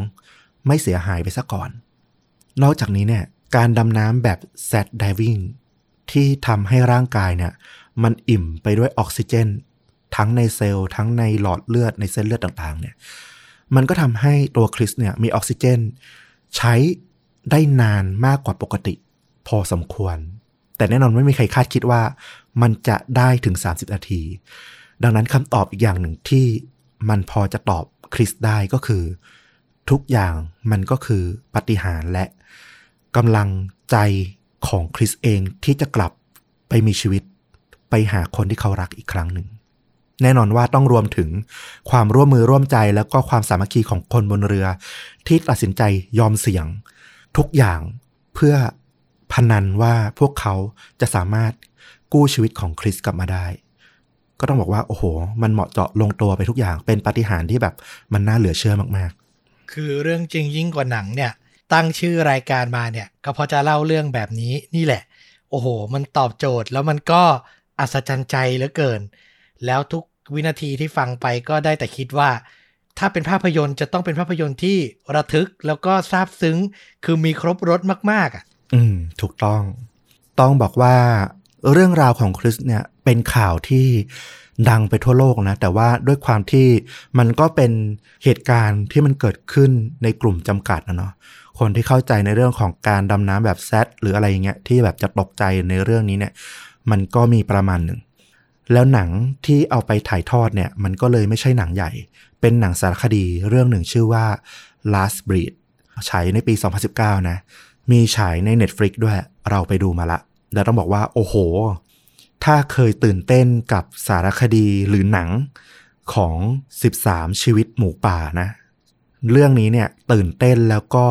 [SPEAKER 1] ไม่เสียหายไปซะก่อน นอกจากนี้เนี่ย การดำน้ำแบบ set diving ที่ทำให้ร่างกายเนี่ย มันอิ่มไปด้วยออกซิเจน ทั้งในเซลล์ทั้งในหลอดเลือดในเส้นเลือดต่างๆ เนี่ย มันก็ทำให้ตัวคริสเนี่ยมีออกซิเจน ใช้ได้นานมากกว่าปกติ พอสมควร แต่แน่นอนไม่มีใครคาดคิดว่า มันจะได้ถึง 30 นาที ดังนั้นคำตอบอีกอย่างหนึ่งที่มันพอจะตอบคริสได้ก็คือ ทุกอย่างมันก็คือปฏิหารและกำลังใจของคริสเองที่จะกลับไปมีชีวิต ไปหาคนที่เขารักอีกครั้งหนึ่ง แน่นอนว่าต้องรวมถึงความร่วมมือร่วมใจแล้วก็ความสามัคคีของคนบนเรือ ที่ตัดสินใจยอมเสี่ยง ทุกอย่างเพื่อพนันว่าพวกเขาจะสามารถกู้ชีวิตของคริสกลับมาได้ ก็ต้องบอกว่า โอ้โห มันเหมาะเจาะลงตัวไปทุกอย่างเป็นปาฏิหาริย์ที่แบบมันน่าเหลือเชื่อมากๆ
[SPEAKER 2] คือเรื่องจริงยิ่งกว่าหนังเนี่ย ตั้งชื่อรายการมาเนี่ย ก็พราะจะเล่าเรื่องแบบนี้นี่แหละ โอ้โห มันตอบโจทย์แล้วมันก็ อัศจรรย์ใจเหลือเกิน แล้วทุกวินาทีที่ฟังไปก็ได้แต่คิดว่า ถ้าเป็นภาพยนตร์จะต้องเป็นภาพยนตร์ที่ระทึกแล้วก็ซาบซึ้ง คือมีครบรถมาก ๆอะ
[SPEAKER 1] อืม ถูกต้อง ต้องบอกว่าเรื่องราวของคริสเนี่ยเป็นข่าวที่ดังไปทั่วโลกนะ แต่ว่าด้วยความที่มันก็เป็นเหตุการณ์ที่มันเกิดขึ้นในกลุ่มจำกัดนะเนาะคนที่เข้าใจในเรื่องของการดำน้ำแบบแซดหรืออะไรอย่างเงี้ยที่แบบจะตกใจในเรื่องนี้เนี่ย มันก็มีประมาณหนึ่ง แล้วหนังที่เอาไปถ่ายทอดเนี่ย มันก็เลยไม่ใช่หนังใหญ่ เป็นหนังสารคดีเรื่องหนึ่งชื่อว่า Last Breed ฉายในปี 2019 นะ มีฉายใน Netflix ด้วย เราไปดูมาละ แล้วต้องบอกว่า โอ้โห ถ้าเคยตื่นเต้นกับสารคดีหรือหนังของ 13 ชีวิตหมูป่านะ เรื่องนี้เนี่ยตื่นเต้นแล้วก็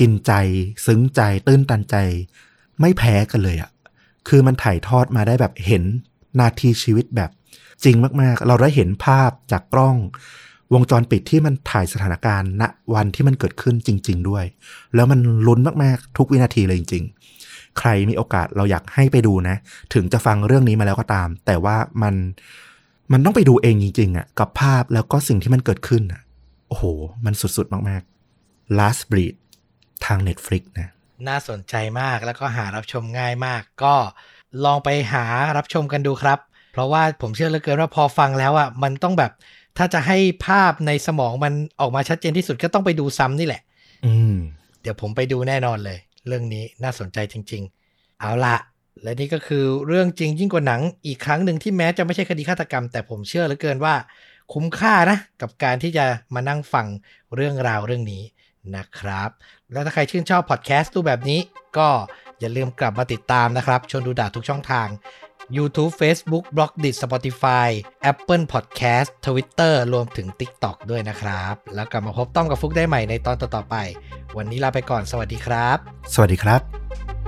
[SPEAKER 1] กินใจ ซึ้งใจ ตื้นตันใจ ไม่แพ้กันเลยอะ่ะ คือมันถ่ายทอดมาได้แบบเห็นนาทีชีวิตแบบจริงมากๆ เราได้เห็นภาพจากกล้อง วงจรปิดที่มันถ่ายสถานการณ์ณวันที่มันเกิดขึ้นจริง ๆ ด้วย แล้วมันลุ้นมากๆ ทุกวินาทีเลยจริง ๆ ใครมีโอกาสเราอยากให้ไปดูนะ ถึงจะฟังเรื่องนี้มาแล้วก็ตาม แต่ว่ามันมันต้องไปดูเองจริง ๆอะ่ะกับภาพแล้วก็สิ่งที่มันเกิดขึ้นอะโอ้โห มันสุด ๆ มาก ๆ Last Breed ทาง Netflix นะ
[SPEAKER 2] น่าสนใจมากแล้วก็หารับชมง่ายมาก ก็ลองไปหารับชมกันดูครับ เพราะว่าผมเชื่อเหลือเกินว่าพอฟังแล้วอะมันต้องแบบถ้าจะให้ภาพในสมองมันออกมาชัดเจนที่สุดก็ต้องไปดูซ้ำนี่แหละ
[SPEAKER 1] อืม
[SPEAKER 2] เดี๋ยวผมไปดูแน่นอนเลย เรื่องนี้น่าสนใจจริง ๆ เอาละและนี่ก็คือเรื่องจริงยิ่งกว่าหนังอีกครั้งหนึ่งที่แม้จะไม่ใช่คดีฆาตกรรม แต่ผมเชื่อเหลือเกินว่า คุ้มค่านะ กับการที่จะมานั่งฟังเรื่องราวเรื่องนี้ นะครับ แล้วถ้าใครชื่นชอบพอดแคสต์รูปแบบนี้ ก็อย่าลืมกลับมาติดตามนะครับชนดูด่าทุกช่องทาง YouTube Facebook b l o g d i t Spotify Apple Podcast Twitter รวมถึง TikTok ด้วยนะครับ แล้วกลับมาพบต้อมกับฟุกได้ใหม่ในตอนต่อๆไป วันนี้ลาไปก่อนสวัสดีครับ
[SPEAKER 1] สวัสดีครับ